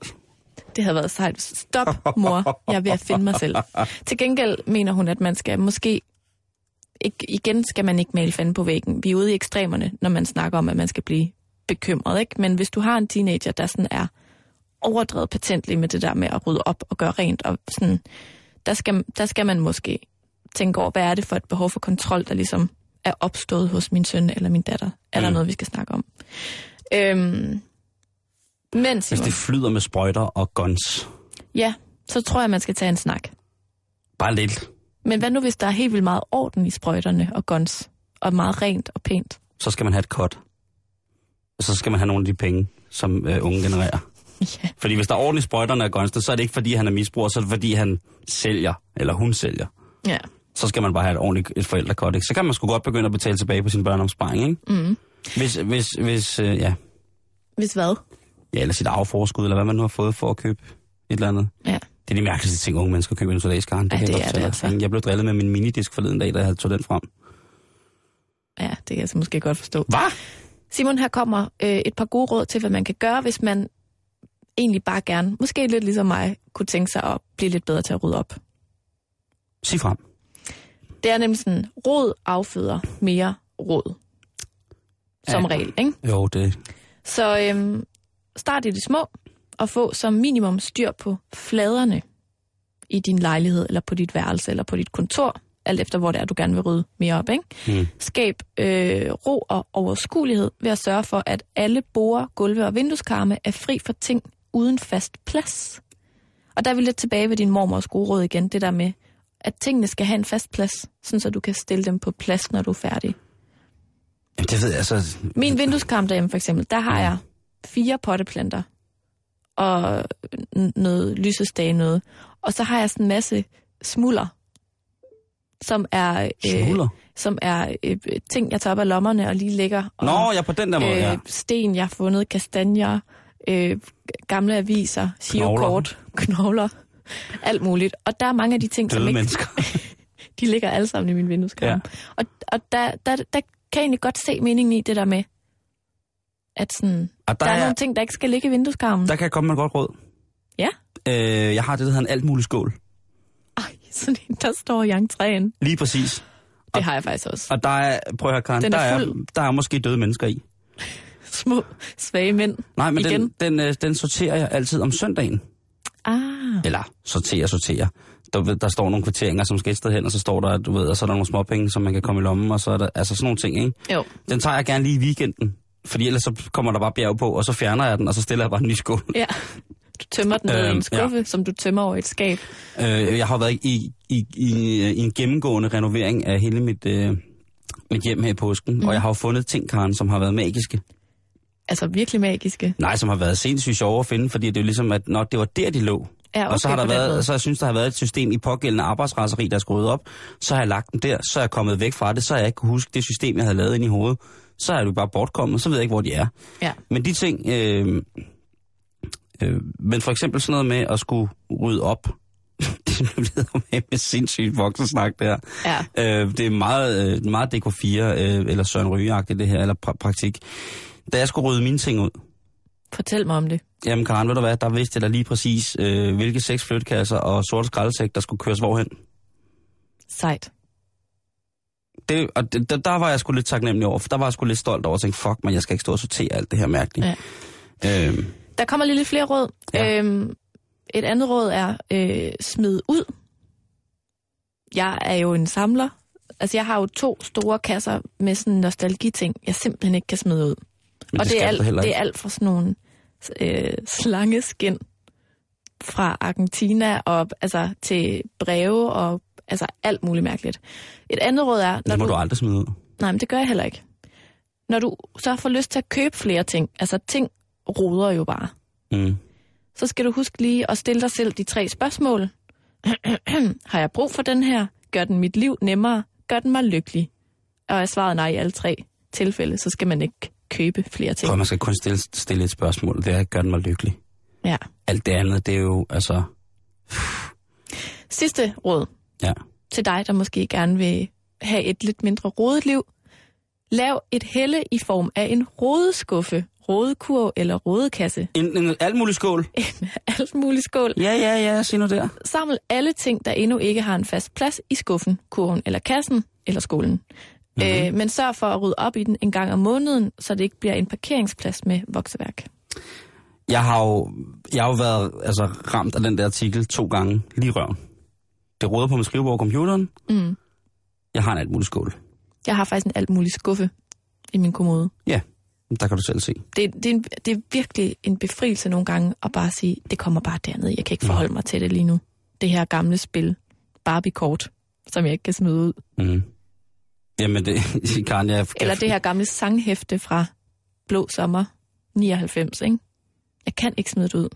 Det havde været sejt. Stop, mor. Jeg er ved at finde mig selv. Til gengæld mener hun, at man skal måske... Ikke, igen skal man ikke male fanden på væggen. Vi er ude i ekstremerne, når man snakker om, at man skal blive bekymret. Ikke? Men hvis du har en teenager, der sådan er overdrevet patentlig med det der med at rydde op og gøre rent, og sådan, der, skal, der skal man måske tænke over, hvad er det for et behov for kontrol, der ligesom er opstået hos min søn eller min datter. Er der Mm. noget, vi skal snakke om? Øhm, men Hvis Simon, det flyder med sprøjter og guns. Ja, så tror jeg, man skal tage en snak. Bare lidt. Men hvad nu, hvis der er helt vildt meget orden i sprøjterne og guns, og meget rent og pænt? Så skal man have et cut. Og så skal man have nogle af de penge, som øh, unge genererer. Ja. Fordi hvis der er ordentligt sprøjterne og guns, så er det ikke fordi, han er misbruger, så er det fordi, han sælger, eller hun sælger. Ja. Så skal man bare have et ordentligt et forældrecut, ikke? Så kan man sgu godt begynde at betale tilbage på sin børneopsparing, ikke? Mm. Hvis, hvis, hvis øh, ja, Hvis hvad? ja, eller sit afforskud, eller hvad man nu har fået for at købe et eller andet. Ja. Det er de mærkeligste ting, unge mennesker køber i en solagsgarn. Ja, kan jeg det er det altså. Jeg blev drillet med min minidisk forleden dag, da jeg tog den frem. Ja, det kan jeg så måske godt forstå. Hvad? Simon, her kommer øh, et par gode råd til, hvad man kan gøre, hvis man egentlig bare gerne, måske lidt ligesom mig, kunne tænke sig at blive lidt bedre til at rydde op. Sig frem. Det er nemlig sådan, rod afføder mere råd. Som Ja. regel, ikke? Jo, det... Så øhm, start i det små, og få som minimum styr på fladerne i din lejlighed, eller på dit værelse, eller på dit kontor, alt efter hvor det er, du gerne vil rydde mere op. Ikke? Mm. Skab øh, ro og overskuelighed ved at sørge for, at alle borer, gulve og vindueskarme er fri for ting uden fast plads. Og der er vi lidt tilbage ved din mormors gode råd igen, det der med, at tingene skal have en fast plads, sådan så du kan stille dem på plads, når du er færdig. Jamen, det ved jeg altså... Min vindueskarm derhjemme for eksempel, der har jeg fire potteplanter og noget lysestage noget. Og så har jeg sådan en masse smuller, som er, øh, som er øh, ting, jeg tager op af lommerne og lige lægger. Og, Nå, ja, på den der måde, ja. øh, sten, jeg har fundet, kastanjer, øh, gamle aviser, shivkort, knogler, alt muligt. Og der er mange af de ting, som Døde ikke, mennesker. de ligger alle sammen i min vindueskarm. Ja. Og, og der, der, der kan jeg egentlig godt se meningen i det der med, at sådan, Og der, der, er er, nogle ting, der ikke skal ligge i vindueskarmen. der kan jeg komme med et godt råd. Ja. Øh, jeg har det, der hedder en alt mulig skål. Ej, sådan en, der står i entréen. Lige præcis. Det har jeg faktisk også. Og der er, prøv at høre, Karen, Den der, er er, der er måske døde mennesker i. Små, svage mænd. Nej, men Igen. den, den, øh, den sorterer jeg altid om søndagen. Ah, Eller sorterer, sorterer. Der, der står nogle kvitteringer, som skal et sted hen, og så står der, du ved, og så er der nogle småpenge, som man kan komme i lommen, og så er der altså sådan nogle ting, ikke? jo. Den tager jeg gerne lige i weekenden, fordi ellers så kommer der bare bjerg på, og så fjerner jeg den, og så stiller jeg bare en ny skål. Ja. Du tømmer den ned i Øhm, en skuffe, ja. som du tømmer over et skab. Øh, jeg har været i, i, i, i en gennemgående renovering af hele mit, øh, mit hjem her i påsken, mm. og jeg har jo fundet ting, Karen, som har været magiske. Altså virkelig magiske. Nej, som har været sindssygt sjove at finde, fordi det er jo ligesom, at når det var der, de lå. Ja, okay, og så har der måde. været, så jeg synes, der har været et system i pågældende arbejdsraseri, der er skruet op. Så har jeg lagt den der, så er jeg kommet væk fra det, så har jeg ikke kunne huske det system, jeg havde lavet ind i hovedet. Så er du bare bortkommet, så ved jeg ikke, hvor de er. Ja. Men de ting, øh, øh, men for eksempel sådan noget med at skulle rydde op, det bliver med med sindssygt voksensnak der. Ja. Øh, det er meget, øh, meget DK4, øh, eller Søren ryge det her, eller pra- praktik. Da jeg skulle rydde mine ting ud, Fortæl mig om det. Jamen Karen, ved du hvad, der vidste jeg da lige præcis, øh, hvilke seks flytkasser og sorte skraldesæk, der skulle køres hvorhen. Sejt. Det, og det, der, der var jeg sgu lidt taknemmelig over, for der var jeg sgu lidt stolt over at tænke, fuck man, jeg skal ikke stå og sortere alt det her mærkeligt. Ja. Øhm, Der kommer lige lidt flere råd. Ja. Øhm, et andet råd er øh, smid ud. Jeg er jo en samler. Altså, jeg har jo to store kasser med sådan nostalgiting, jeg simpelthen ikke kan smide ud. men og det, er skal du alt, det er alt fra sådan nogle øh, slangeskin fra Argentina og altså til breve og altså alt muligt mærkeligt. Et andet råd er, når Det må du, du aldrig smide ud. Nej, men det gør jeg heller ikke. Når du så får lyst til at købe flere ting, altså ting roder jo bare, Mm. så skal du huske lige at stille dig selv de tre spørgsmål. Har jeg brug for den her? Gør den mit liv nemmere? Gør den mig lykkelig? Og er svaret nej i alle tre tilfælde, så skal man ikke købe flere ting. Prøv, man skal kun stille, stille et spørgsmål. Det er, gør den mig lykkelig. Ja. Alt det andet, det er jo, altså, Sidste råd ja. til dig, der måske gerne vil have et lidt mindre rodet liv. Lav et helle i form af en rodeskuffe, rodekurv eller rodekasse. En, en alt mulig skål. En alt mulig skål. Ja, ja, ja, sig nu der. Saml alle ting, der endnu ikke har en fast plads i skuffen, kurven eller kassen eller skålen. Mm-hmm. Øh, men sørg for at rydde op i den en gang om måneden, så det ikke bliver en parkeringsplads med vokseværk. Jeg har jo, jeg har jo været altså, ramt af den der artikel to gange lige røven. Det råder på mit skrivebord og computeren. Mm. Jeg har en alt mulig skål. Jeg har faktisk en alt mulig skuffe i min kommode. Ja, der kan du selv se. Det, det, er en, det er virkelig en befrielse nogle gange at bare sige, det kommer bare derned. Jeg kan ikke forholde mig til det lige nu. Det her gamle spil, Barbie-kort, som jeg ikke kan smide ud. Mm. Jamen, det, Karen, jeg... Eller det her gamle sanghæfte fra Blå Sommer 99, ikke? Jeg kan ikke smide det ud.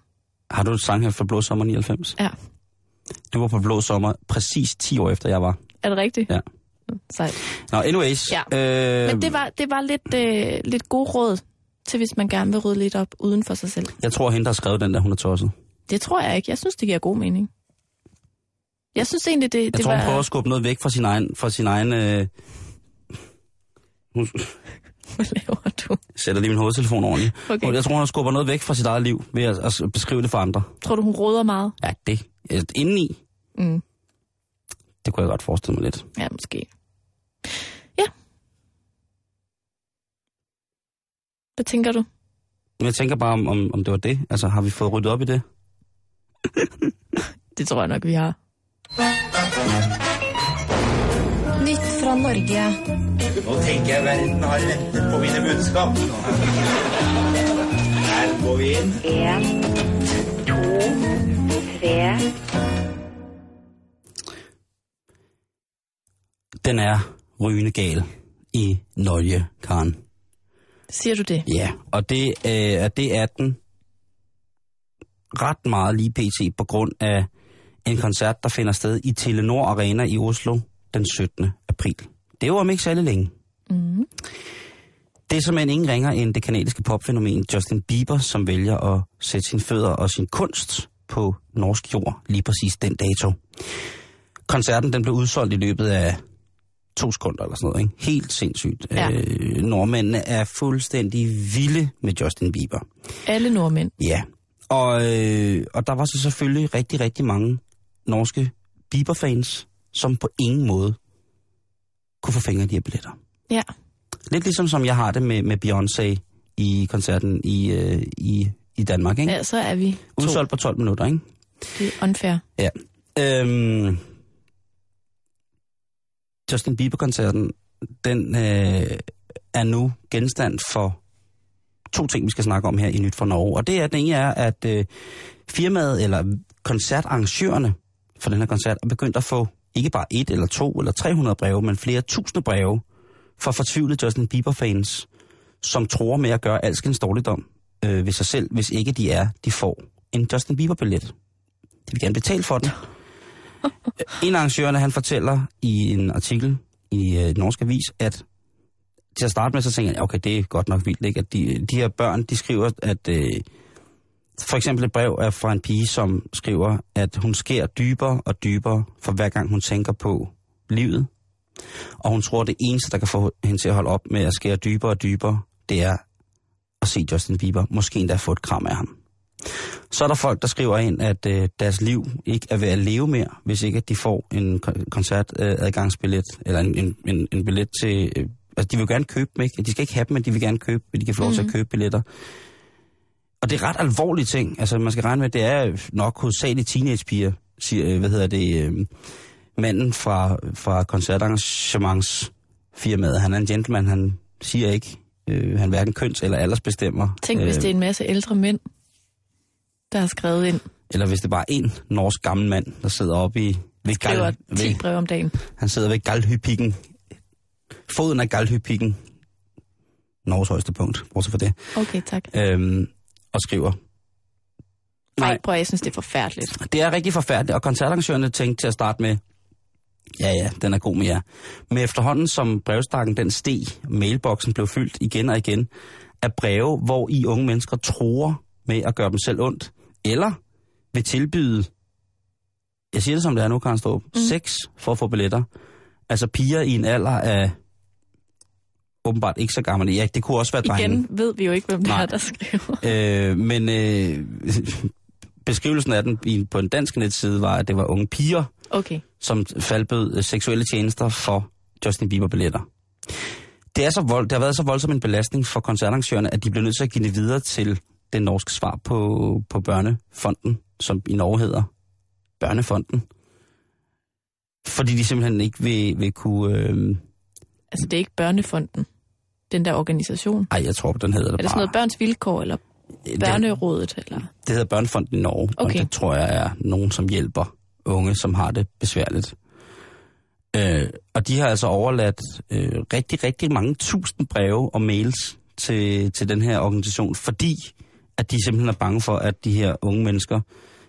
Har du et sang her for Blå Sommer 99? Ja. Du var på Blå Sommer præcis 10 år efter, jeg var. Er det rigtigt? Ja. Sejt. Nå, anyways. Ja. Øh, Men det var, det var lidt, øh, lidt god råd til, hvis man gerne vil rydde lidt op uden for sig selv. Jeg tror, hende, der har skrevet den der, hun er tosset. Det tror jeg ikke. Jeg synes, det giver god mening. Jeg synes egentlig, det, Jeg det tror, var... hun prøver at skubbe noget væk fra sin egen... Fra sin egen øh... Hun Hvad laver du? sætter lige min hovedtelefon ordentligt. Okay. Jeg tror, hun skubber noget væk fra sit eget liv ved at, at beskrive det for andre. Tror du, hun råder meget? Ja, det. Indeni, Mm. det kunne jeg godt forestille mig lidt. Ja, måske. Ja. Hvad tænker du? Jeg tænker bare, om, om, om det var det. Altså, har vi fået ryddet op i det? Det tror jeg nok, vi har. Nytt fra Norge. Nå tenker jeg verden har ventet på mine budskap. Her går vi inn. En, to, tre. Den er rygende gal i Norge, Karen. Siger du det? Ja, og det, øh, det er den ret meget lige pt. på grund af en koncert, der finder sted i Telenor Arena i Oslo den 17. april. Det jo om ikke særlig længe. Mm. Det er simpelthen ingen ringer end det kanadiske popfænomen Justin Bieber, som vælger at sætte sine fødder og sin kunst på norsk jord lige præcis den dato. Koncerten den blev udsolgt i løbet af to sekunder eller sådan noget. Ikke? Helt sindssygt. Ja. Øh, nordmændene er fuldstændig vilde med Justin Bieber. Alle nordmænd. Ja, og, øh, og der var så selvfølgelig rigtig, rigtig mange norske Bieber-fans, som på ingen måde kunne få fingre i de her billetter. Ja. Lidt ligesom som jeg har det med, med Beyoncé i koncerten i, øh, i, i Danmark, ikke? ja, så er vi. Udsolgt på 12 minutter, ikke? Det er unfair. Ja. Øhm, Justin Bieber-koncerten, den øh, er nu genstand for to ting, vi skal snakke om her i Nyt fra Norge. Og det er, den ene er, at øh, firmaet eller koncertarrangørerne for den her koncert er begyndt at få ikke bare et eller to eller 300 breve, men flere tusinde breve fra fortvivlede Justin Bieber-fans, som tror med at gøre alskens dårligdom øh, ved sig selv, hvis ikke de er, de får en Justin Bieber-billet. De vil gerne betale for den. en af arrangørerne, han fortæller i en artikel i øh, Norsk Avis, at til at starte med, så tænker jeg, okay, det er godt nok vildt, ikke? At de, de her børn, de skriver, at øh, for eksempel et brev er fra en pige, som skriver, at hun sker dybere og dybere for hver gang hun tænker på livet. Og hun tror, at det eneste, der kan få hende til at holde op med at skære dybere og dybere, det er at se Justin Bieber, måske endda få et kram af ham. Så er der folk, der skriver ind, at øh, deres liv ikke er ved at leve mere, hvis ikke at de får en kon- koncertadgangsbillet, eller en, en, en, en billet til... Øh, altså, de vil gerne købe dem, ikke? De skal ikke have dem, men de vil gerne købe, de kan få lov til at købe billetter. Og det er ret alvorlige ting. Altså, man skal regne med, at det er nok hovedsageligt teenagepiger, siger, øh, hvad hedder det, øh, manden fra, fra koncertarrangementsfirmaet. Han er en gentleman, han siger ikke, øh, han hverken køns- eller aldersbestemmer. Tænk, hvis det er en masse ældre mænd, der har skrevet ind. Eller hvis det bare er en norsk gammel mand, der sidder oppe i... Ved Skriver gal, 10 ved, brev om dagen. han sidder ved Galhypikken. Foden af Galhypikken. Norges højeste punkt, bortset for det. Okay, tak. Øhm, og skriver. Nej, prøv at, jeg synes, det er forfærdeligt. Det er rigtig forfærdeligt, og koncertarrangørerne tænkte til at starte med, ja ja, den er god med jer. Men efterhånden som brevstakken den steg, mailboksen blev fyldt igen og igen af breve, hvor i unge mennesker tror med at gøre dem selv ondt, eller vil tilbyde, jeg siger det som det er nu, Karen Strup, mm. sex for at få billetter. Altså piger i en alder af åbenbart ikke så gammel. Ja, det kunne også være drenge. Igen ved vi jo ikke, hvem det Nej. er, der skriver. Øh, men øh, beskrivelsen af den i- på en dansk netside var, at det var unge piger, Okay. som faldbød øh, seksuelle tjenester for Justin Bieber-billetter. Det, er så vold, det har været så voldsom en belastning for koncertarrangørerne, at de blev nødt til at give det videre til det norske svar på, på Børnefonden, som i Norge hedder Børnefonden. Fordi de simpelthen ikke vil, vil kunne... Øh, Altså, det er ikke Børnefonden, den der organisation. ej, jeg tror, den hedder det Er det sådan noget børns vilkår, eller Det- børnerådet, eller? Det hedder Børnefonden i Norge, Okay. og det tror jeg er nogen, som hjælper unge, som har det besværligt. Øh, og de har altså overladt øh, rigtig, rigtig mange tusind breve og mails til, til den her organisation, fordi at de simpelthen er bange for, at de her unge mennesker,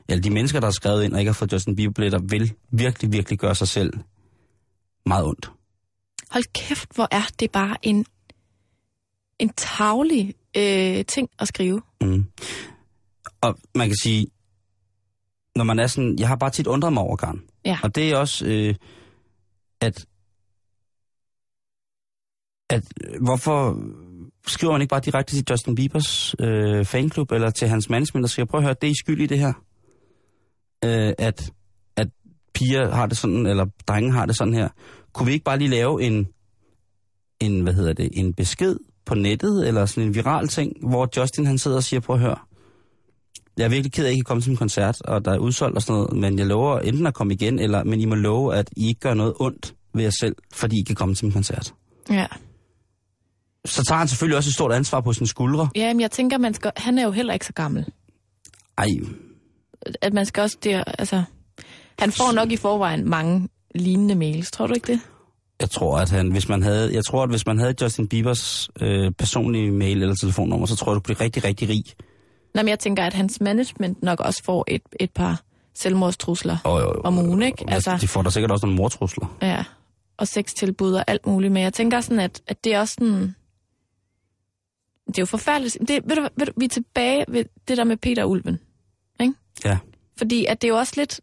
eller de mennesker, der har skrevet ind og ikke har fået Justin Bieber-billetter, vil virkelig, virkelig gøre sig selv meget ondt. Hold kæft, hvor er det bare en, en tavlig øh, ting at skrive. Mm. Og man kan sige, når man er sådan, jeg har bare tit undret mig over, Karen. Ja. Og det er også, øh, at, at øh, hvorfor skriver man ikke bare direkte til Justin Biebers øh, fanklub, eller til hans management, og siger, prøv at høre, det er I skyld i det her. Øh, at, at piger har det sådan, eller drenge har det sådan her. Kunne vi ikke bare lige lave en, en hvad hedder det, en besked på nettet, eller sådan en viral ting, hvor Justin han sidder og siger, prøv at høre, Jeg er virkelig ked af, at I ikke kan komme til en koncert, og der er udsolgt og sådan noget, men jeg lover enten at komme igen, eller, men I må love, at I ikke gør noget ondt ved jer selv, fordi I kan komme til en koncert. Ja. Så tager han selvfølgelig også et stort ansvar på sine skuldre. Ja, men jeg tænker, man skal, han er jo heller ikke så gammel. Ej, At man skal også der, altså... Han får nok i forvejen mange lignende mails, tror du ikke det? jeg tror, at han, hvis man havde, jeg tror, at hvis man havde Justin Biebers øh, personlige mail eller telefonnummer, så tror jeg, du bliver rigtig, rigtig rig. Nå, men jeg tænker, at hans management nok også får et, et par selvmordstrusler Og, og, om ugen, ikke? Altså, de får da sikkert også nogle mortrusler. Ja, og sextilbud og alt muligt. Men jeg tænker sådan, at, at det er også sådan... Det er jo forfærdeligt. Det, ved du, ved du, vi er tilbage ved det der med Peter Ulven. Ikke? Ja. Fordi at det er jo også lidt...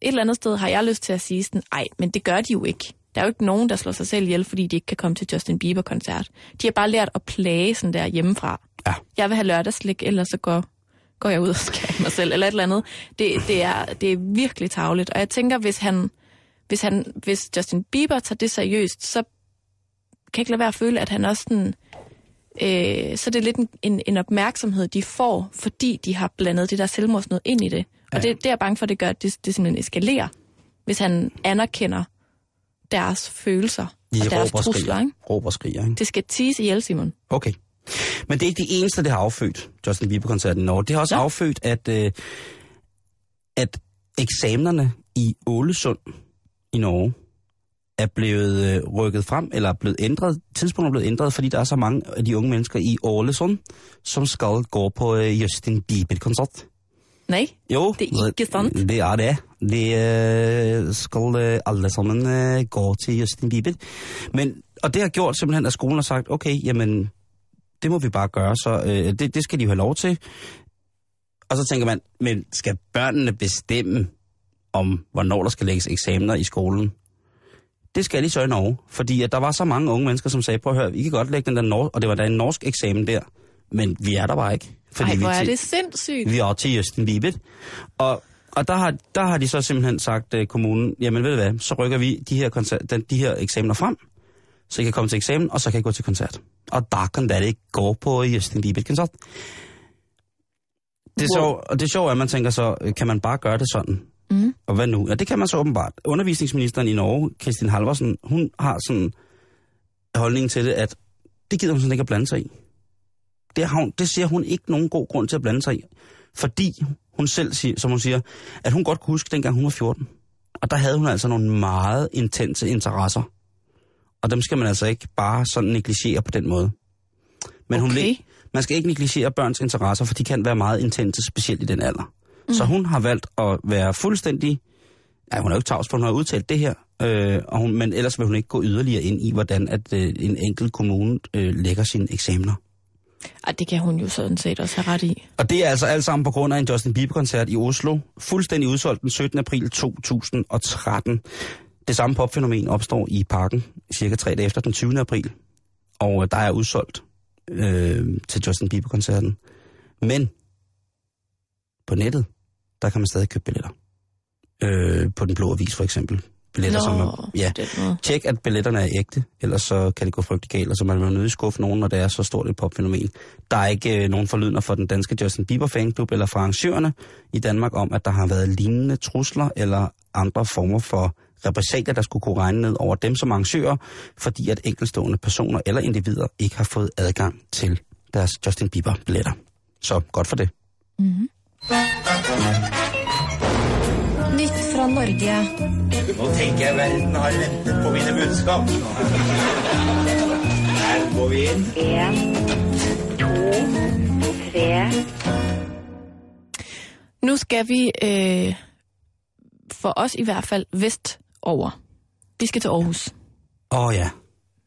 Et eller andet sted har jeg lyst til at sige sådan, ej, men det gør de jo ikke. Der er jo ikke nogen, der slår sig selv ihjel, fordi de ikke kan komme til Justin Bieber-koncert. De har bare lært at plage sådan der hjemmefra. Ja. Jeg vil have lørdagslik, ellers så går, går jeg ud og skærer mig selv, eller et eller andet. Det, det, er, det er virkelig tavligt. Og jeg tænker, hvis han, hvis, han, hvis Justin Bieber tager det seriøst, så kan jeg ikke lade være at føle, at han også sådan, øh, så er det lidt en, en, en opmærksomhed, de får, fordi de har blandet det der selvmordsnød ind i det. Og Ja. det, det er jeg bange for, det gør, at det, det simpelthen eskalerer, hvis han anerkender deres følelser De og deres råber og trusler. skriger. Ikke? Råber og skriger, ikke? Det skal tease ihjel, Simon. Okay. Men det er ikke det eneste, det har affødt, Justin Bieber-koncerten i Norge. Det har også ja. affødt, at, øh, at eksamenerne i Ålesund i Norge er blevet øh, rykket frem, eller er blevet ændret. Tidspunktet er blevet ændret, fordi der er så mange af de unge mennesker i Ålesund, som skal gå på øh, Justin Bieber-koncert. Nej, Jo, Det er ikke sant. Det er det. De øh, skal øh, alle sammen øh, gå til Justin Bieber. Men, og det har gjort simpelthen, at skolen har sagt, okay, jamen, det må vi bare gøre, så øh, det, det skal de jo have lov til. Og så tænker man, men skal børnene bestemme om, hvornår der skal lægges eksamener i skolen? Det skal de så i Norge, fordi at der var så mange unge mennesker, som sagde, prøv at høre, I kan godt lægge den der norsk, og det var da en norsk eksamen der, men vi er der bare ikke. Ej, vi hvor er det sindssygt. vi er til Justin Bieber. Og, og der, har, der har de så simpelthen sagt, uh, kommunen, jamen ved du hvad, så rykker vi de her, koncert, den, de her eksamener frem, så I kan komme til eksamen, og så kan I gå til koncert. Og der kan det ikke gå på Justin Bieber-koncert. Det er, Wow. så, og det er sjovt, at man tænker så, øh, kan man bare gøre det sådan? Mm. Og hvad nu? Ja, det kan man så åbenbart. Undervisningsministeren i Norge, Kristin Halvorsen, hun har sådan holdningen til det, at det gider hun sådan ikke at blande sig i. Det, har hun, det ser hun ikke nogen god grund til at blande sig i. Fordi hun selv, siger, som hun siger, at hun godt kunne huske, dengang hun var 14. Og der havde hun altså nogle meget intense interesser. Og dem skal man altså ikke bare sådan negligere på den måde. Men hun, Okay. le- man skal ikke negligere børns interesser, for de kan være meget intense, specielt i den alder. Mm. Så hun har valgt at være fuldstændig... Ja, hun er jo ikke tavs, for hun har udtalt det her. Øh, og hun, men ellers vil hun ikke gå yderligere ind i, hvordan at, øh, en enkelt kommune øh, lægger sine eksamener. Ej, det kan hun jo sådan set også have ret i. Og det er altså alt sammen på grund af en Justin Bieber-koncert i Oslo. Fuldstændig udsolgt den 17. april 2013. Det samme popfænomen opstår i parken cirka tre dage efter den 20. april. Og der er udsolgt øh, til Justin Bieber-koncerten. Men på nettet, der kan man stadig købe billetter. Øh, på den blå avis for eksempel. Billetter, som er, ja. Tjek, at billetterne er ægte, ellers så kan det gå frygtelig galt, og så man vil nødt skuffe nogen, når det er så stort et popfænomen. Der er ikke øh, nogen forlydender for den danske Justin Bieber fanklub eller fra arrangørerne i Danmark om, at der har været lignende trusler eller andre former for repressalier, der skulle kunne regne ned over dem som arrangører, fordi at enkeltstående personer eller individer ikke har fået adgang til deres Justin Bieber billetter. Så godt for det. Nytt fra Norge. Nå tenker jeg verden har ventet på mine budskap. Her går vi inn. En, to, tre, Nu skal vi, øh, for os i hvert fald, vestover. Vi skal til Aarhus. Åh oh, ja,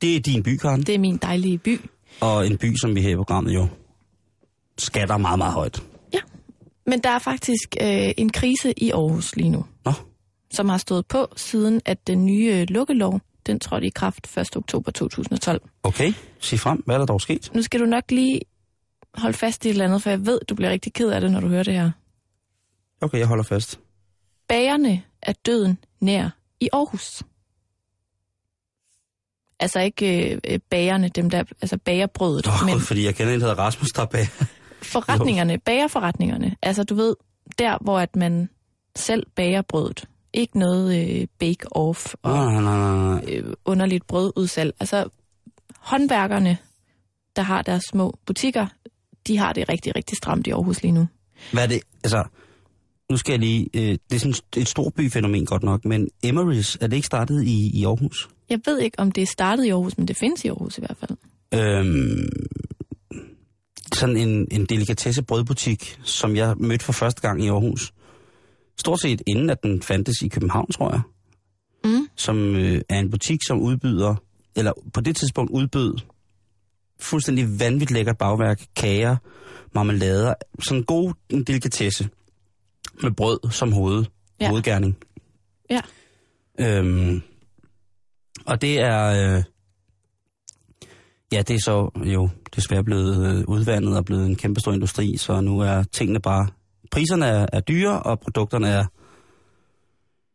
det er din by, Karen. Det er min dejlige by. Og en by, som vi her i programmet jo skatter meget, meget højt. Men der er faktisk øh, en krise i Aarhus lige nu, Nå, som har stået på siden, at den nye øh, lukkelov, den trådte i kraft 1. oktober 2012. okay. Sig frem, hvad er der dog sket? Nu skal du nok lige holde fast i et eller andet, for jeg ved, du bliver rigtig ked af det, når du hører det her. Okay, jeg holder fast. Bagerne er døden nær i Aarhus. Altså ikke øh, øh, bagerne, dem der, altså bagerbrødet, Åh, men men... fordi jeg kender en, der hedder Rasmus, der er bag. Forretningerne, bagerforretningerne, altså du ved, der hvor at man selv bager brødet. Ikke noget øh, bake-off og Nej, nej, nej, øh, underligt brødudsalg. Altså håndværkerne, der har deres små butikker, de har det rigtig, rigtig stramt i Aarhus lige nu. Hvad er det? Altså, nu skal jeg lige... Øh, det er sådan et storbyfænomen godt nok, men Emery's, er det ikke startet i, i Aarhus? Jeg ved ikke, om det er startet i Aarhus, men det findes i Aarhus i hvert fald. Øhm, sådan en, en delikatesse brødbutik, som jeg mødte for første gang i Aarhus. Stort set inden, at den fandtes i København, tror jeg. Mm. Som øh, er en butik, som udbyder, eller på det tidspunkt udbød fuldstændig vanvittigt lækkert bagværk, kager, marmelader, sådan en god en delikatesse med brød som hoved, Ja. ja. hovedgærning. Ja. Øhm, og det er... Øh, ja, det er så jo desværre blevet øh, udvandet og blevet en kæmpestor industri, så nu er tingene bare... Priserne er, er dyre, og produkterne er...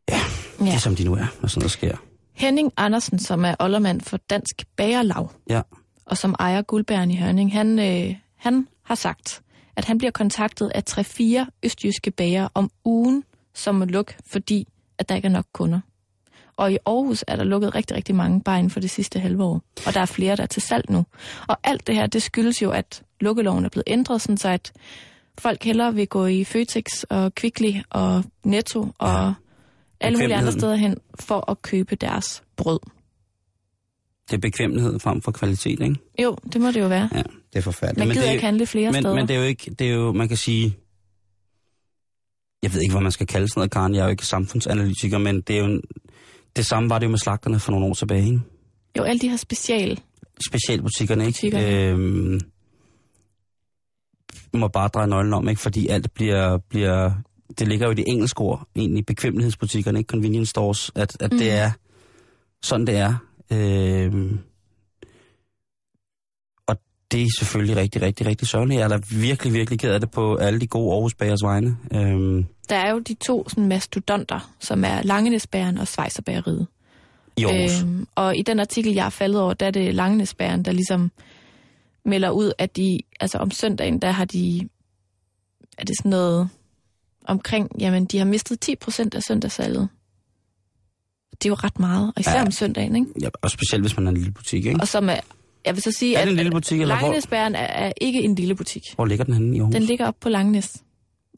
Ja, ja. Det som de nu er, og sådan noget sker. Henning Andersen, som er oldermand for Dansk Bagerlag, Ja, og som ejer Guldbæren i Hørning, han, øh, han har sagt, at han bliver kontaktet af 3-4 østjyske bager om ugen, som må lukke, fordi at der ikke er nok kunder. Og i Aarhus er der lukket rigtig, rigtig mange bare inden for det sidste halve år. Og der er flere, der er til salg nu. Og alt det her, det skyldes jo, at lukkeloven er blevet ændret, sådan så at folk hellere vil gå i Føtex og Kvickly og Netto og ja. alle mulige andre steder hen for at købe deres brød. det er bekvemmelighed frem for kvalitet, ikke? Jo, det må det jo være. Ja, det er forfærdeligt. Man gider det er, ikke handle flere men, steder. men det er jo ikke, det er jo, man kan sige, jeg ved ikke, hvad man skal kalde sådan noget, Karen, jeg er jo ikke samfundsanalytiker, men det er jo, en, det samme var det jo med slagterne for nogle år tilbage, ikke? Jo, alle de her special. Specialbutikkerne, ikke? Butikkerne. Øhm, må bare dreje nøglen om, ikke? Fordi alt bliver, bliver det ligger jo i det engelske ord, egentlig bekvemmelighedsbutikkerne, ikke convenience stores, at, at mm. det er sådan, det er. Øhm, det er selvfølgelig rigtig, rigtig, rigtig sørgeligt. Jeg er da virkelig, virkelig ked af det på alle de gode Aarhus Bagers vegne. Øhm, Der er jo de to sådan, mastodonter, som er Langenesbæren og Schweizerbergeriet. I Aarhus. Øh, Øhm, og i den artikel, jeg er faldet over, der er det Langenesbæren, der ligesom melder ud, at de, altså om søndagen, der har de, er det sådan noget omkring, jamen de har mistet 10 procent af søndagssalget. Det er jo ret meget, og især. Ja. om søndagen, ikke? ja, og specielt hvis man er en lille butik, ikke? Og som er, jeg vil så sige, Er det at en lille butik, eller hvor- Langenesbæren er, ikke en lille butik. Hvor ligger den henne i Aarhus? Den ligger op på Langenes,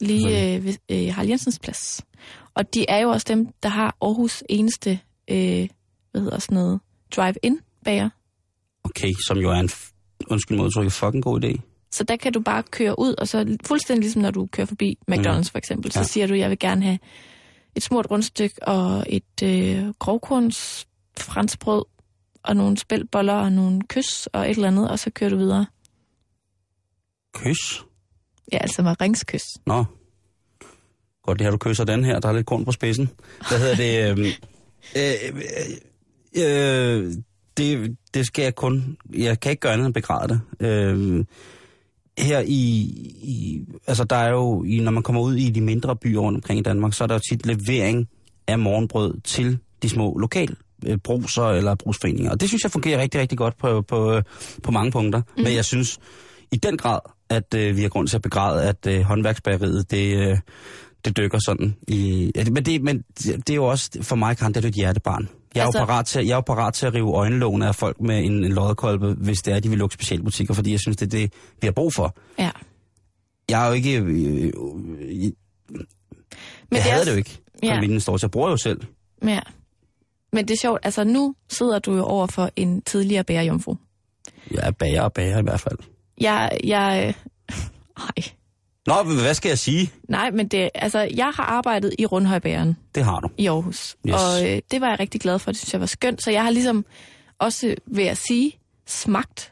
lige øh, ved øh, Harald Jensens plads. Og de er jo også dem, der har Aarhus eneste, øh, hvad hedder sådan noget, drive-in bager. Okay, som jo er en, undskyld mig udtrykket, fucking god idé. Så der kan du bare køre ud, og så fuldstændig ligesom når du kører forbi McDonald's for eksempel, så Ja. siger du, jeg vil gerne have et smurt rundstykke og et øh, grovkorns franskbrød og nogle spældboller og nogle kys og et eller andet, og så kører du videre. Kys? Ja, altså maringskys. Nå. Godt, det her, du kysser den her. Der er lidt korn på spidsen. Hvad hedder det? øh, øh, øh, det, det skal jeg kun... Jeg kan ikke gøre andet end begræde det. Øh, her i, i... Altså, der er jo... I, når man kommer ud i de mindre byer rundt omkring i Danmark, så er der jo tit levering af morgenbrød til de små lokal øh, bruser eller brugsforeninger. Og det synes jeg fungerer rigtig, rigtig godt på, på, på mange punkter. Mm. Men jeg synes i den grad, at øh, vi har grund til at begræde, at øh, håndværksbageriet, det, øh, det dykker sådan i... Ja, det- men, det, men det er jo også, for mig, Karen, det er et hjertebarn. Jeg er, Altså- jo parat til, jeg er jo parat til at rive øjenlåne af folk med en, en lodderkolbe, hvis det er, de vil lukke specialbutikker, fordi jeg synes, det er det, vi har brug for. Ja. Jeg er jo ikke... Øh, øh, øh, Men jeg er havde s- det jo ikke. Ja. Min stores. Jeg bruger jo selv. Ja. Men det er sjovt, altså nu sidder du jo over for en tidligere bærejomfru. Jeg er bager og bager i hvert fald. Jeg, jeg, ej, Nå, hvad skal jeg sige? nej, men det, altså, jeg har arbejdet i Rundhøjbæren Det har du. i Aarhus, Yes. og øh, det var jeg rigtig glad for, det synes jeg var skønt, så jeg har ligesom også, vil jeg sige, smagt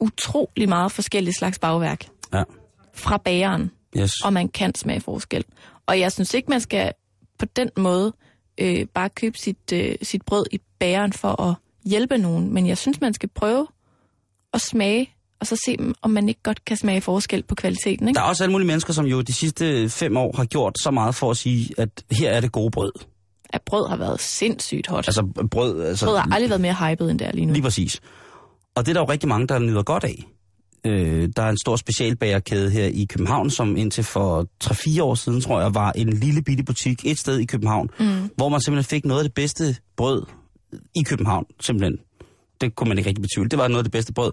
utrolig meget forskellige slags bagværk Ja. fra bageren, Yes. og man kan smage forskel. Og jeg synes ikke, man skal på den måde øh, bare købe sit, øh, sit brød i bageren for at hjælpe nogen, men jeg synes, man skal prøve at smage, og så se, om man ikke godt kan smage forskel på kvaliteten. Ikke? Der er også alle mulige mennesker, som jo de sidste fem år har gjort så meget for at sige, at her er det gode brød. At brød har været sindssygt hot. Altså brød... Altså, brød har aldrig været mere hypet end der lige nu. Lige præcis. Og det er der jo rigtig mange, der nyder godt af. Øh, der er en stor specialbagerkæde her i København, som indtil for 3-4 år siden, tror jeg, var en lille bitte butik et sted i København, mm. hvor man simpelthen fik noget af det bedste brød i København, simpelthen. Det kunne man ikke rigtig betvivle. Det var noget af det bedste brød.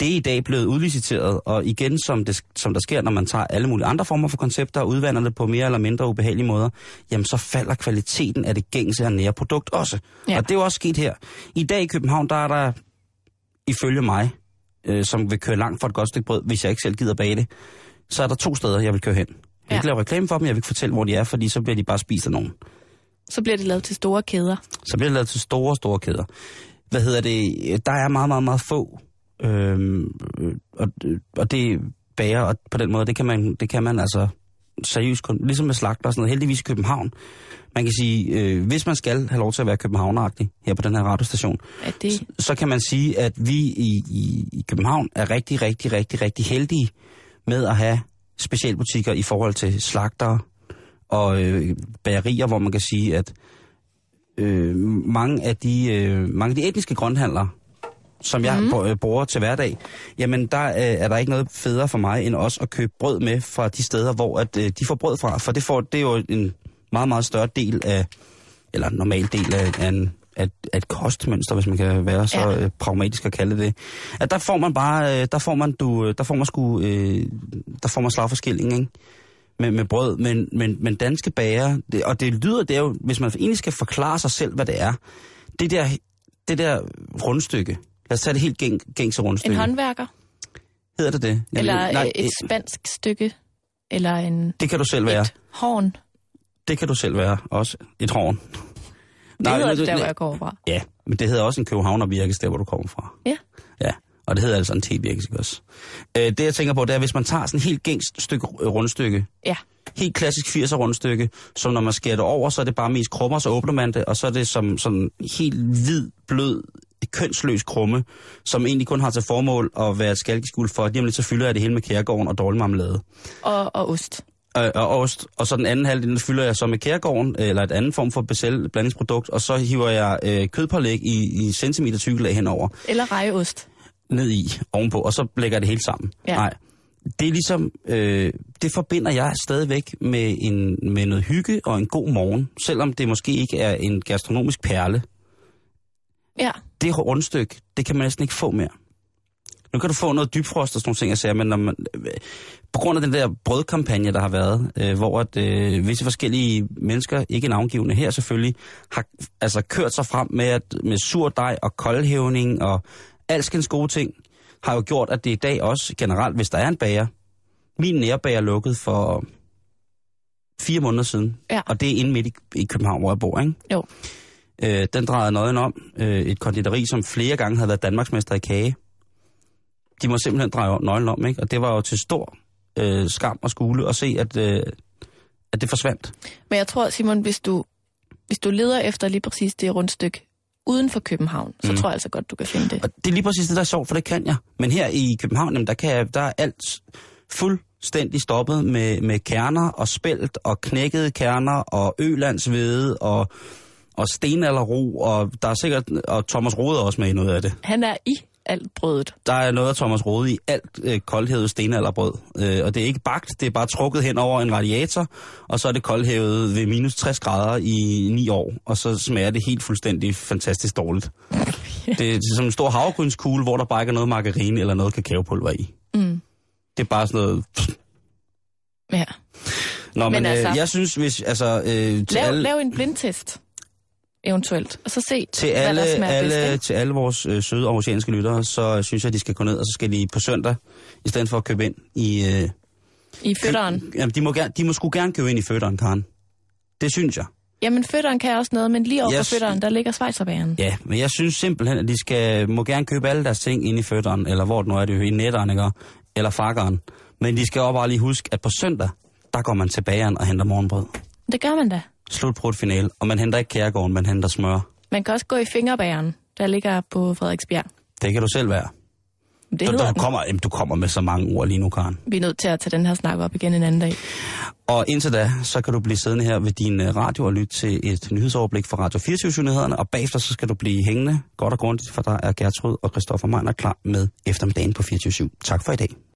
Det er i dag blevet udliciteret, og igen, som, det, som der sker, når man tager alle mulige andre former for koncepter og udvander det på mere eller mindre ubehagelige måder, jamen så falder kvaliteten af det gængse og nære produkt også. Ja. Og det er jo også sket her. I dag i København, der er der, ifølge mig, øh, som vil køre langt for et godt stykke brød, hvis jeg ikke selv gider bage det, så er der to steder, jeg vil køre hen. Jeg vil Ja. ikke lave reklame for dem, jeg vil ikke fortælle, hvor de er, fordi så bliver de bare spist af nogen. Så bliver det lavet til store kæder. Så bliver det lavet til store, store kæder. Hvad hedder det? Der er meget, meget, meget få. Øhm, øh, og, og det bager og på den måde, det kan man, det kan man altså seriøst kun, ligesom med slagter og sådan noget, heldigvis i København. Man kan sige, øh, hvis man skal have lov til at være københavneragtig her på den her radiostation, At det, så, så kan man sige, at vi i, i, i København er rigtig, rigtig, rigtig, rigtig heldige med at have specialbutikker i forhold til slagter og øh, bagerier, hvor man kan sige, at øh, mange, af de, øh, mange af de etniske grønthandlere, som jeg mm. bruger til hverdag, jamen der øh, er der ikke noget federe for mig, end også at købe brød med fra de steder, hvor at, øh, de får brød fra. For det, får, det er jo en meget, meget større del af, eller en normal del af, af, en, af, af et kostmønster, hvis man kan være så Ja. øh, pragmatisk at kalde det. At der får man bare, øh, der får man, du, der får man sgu, øh, der får man slag for skilling, ikke? Med, med brød, men, men, men danske bager, det, og det lyder, det er jo, hvis man egentlig skal forklare sig selv, hvad det er, det der, det der rundstykke, lad os tage det helt gæng, gængse en rundstykke. håndværker, Hedder det det? eller nej, et spansk stykke, eller en, det kan du selv være. et horn. Det kan du selv være, også et horn. Det hedder men det der, hvor jeg kommer fra. Ja, men det hedder også en københavnervirkes, der hvor du kommer fra. Ja. Ja, og det hedder altså en tevirkes, også? Øh, det jeg tænker på, det er, hvis man tager sådan en helt gængs stykke, øh, rundstykke, Ja. helt klassisk 80'er rundstykke, som når man skærer det over, så er det bare mest krummer, så åbner man det, og så er det som sådan helt hvid, blød, kønsløs krumme, som egentlig kun har til formål at være et skalkeskuld for, at lidt så fylder jeg det hele med kærgården og dårlig marmelade. Og, og ost. øh, og ost, og så den anden halvdel, den fylder jeg så med kærgården, eller et andet form for besæl blandingsprodukt, og så hiver jeg øh, kødpålæg i, i centimeter tykkelag henover, Eller rejeost. ned i, ovenpå, og så lægger jeg det hele sammen. Ja. Nej, det er ligesom, øh, det forbinder jeg stadigvæk med, en, med noget hygge og en god morgen, selvom det måske ikke er en gastronomisk perle. Ja. Det rundstykke, det kan man næsten ikke få mere. Nu kan du få noget dybfrost og sådan nogle ting, jeg siger, men når man, øh, på grund af den der brødkampagne, der har været, øh, hvor at, øh, visse forskellige mennesker, ikke navngivende her selvfølgelig, har altså kørt sig frem med, at, med sur dej og koldhævning og alskens gode ting, har jo gjort, at det i dag også generelt, hvis der er en bager, min nærbager lukket for fire måneder siden, Ja. og det er inde midt i, i København, hvor jeg bor, ikke? Jo. Øh, den drejede nøjen om. Øh, et konditori, som flere gange havde været Danmarksmester i kage. De må simpelthen dreje nøglen om, ikke? Og det var jo til stor øh, skam og skule at se, at, øh, at det forsvandt. Men jeg tror, Simon, hvis du, hvis du leder efter lige præcis det rundstykke uden for København, så Mm. tror jeg altså godt, du kan finde det. Og det er lige præcis det, der er sjovt, for det kan jeg. Men her i København, jamen, der, kan jeg, der er alt fuldstændig stoppet med, med kerner og spelt og knækkede kerner og ølandshvede og, og stenalderro, og der er sikkert, og Thomas Rode er også med i noget af det. Han er i alt brødet. Der er noget af Thomas Rode i alt øh, koldhævet stenalderbrød. Øh, og det er ikke bagt, det er bare trukket hen over en radiator, og så er det koldhævet ved minus 60 grader i 9 år, og så smager det helt fuldstændig fantastisk dårligt. det er som en stor havregrynskugle, hvor der bare ikke er noget margarine eller noget kakaopulver i. Mm. Det er bare sådan noget... Ja. Nå, men, Men men altså- øh, jeg synes, hvis... Altså, øh, Lav, alle, lav en blindtest, eventuelt, og så se, til hvad alle, der smager alle, bedst. ikke? til alle vores øh, søde aarhusianske lyttere, så synes jeg, de skal gå ned, og så skal de på søndag, i stedet for at købe ind i... Øh, I fødderen. Jamen, de må, gerne, de må sgu gerne købe ind i fødderen, Karen. Det synes jeg. Jamen, fødderen kan også noget, men lige over s- fødderen, der ligger Schweizerbagen. Ja, men jeg synes simpelthen, at de skal, må gerne købe alle deres ting ind i fødderen, eller hvor det nu er, det i netteren, ikke? eller fakkeren. Men de skal også bare lige huske, at på søndag, der går man til bageren og henter morgenbrød. Det gør man da. Slutbrudt finale, og man henter ikke kærgården, man henter smør. Man kan også gå i fingerbageren, der ligger på Frederiksbjerg. Det kan du selv være. Det Du, du, kommer, jamen, du kommer med så mange ord lige nu, Karen. Vi er nødt til at tage den her snak op igen en anden dag. Og indtil da, så kan du blive siddende her ved din øh, radio og lytte til et nyhedsoverblik fra Radio 24-nyhederne, og bagefter så skal du blive hængende godt og grundigt, for der er Gertrud og Christoffer Meiner klar med eftermiddagen på 24 Tak for i dag.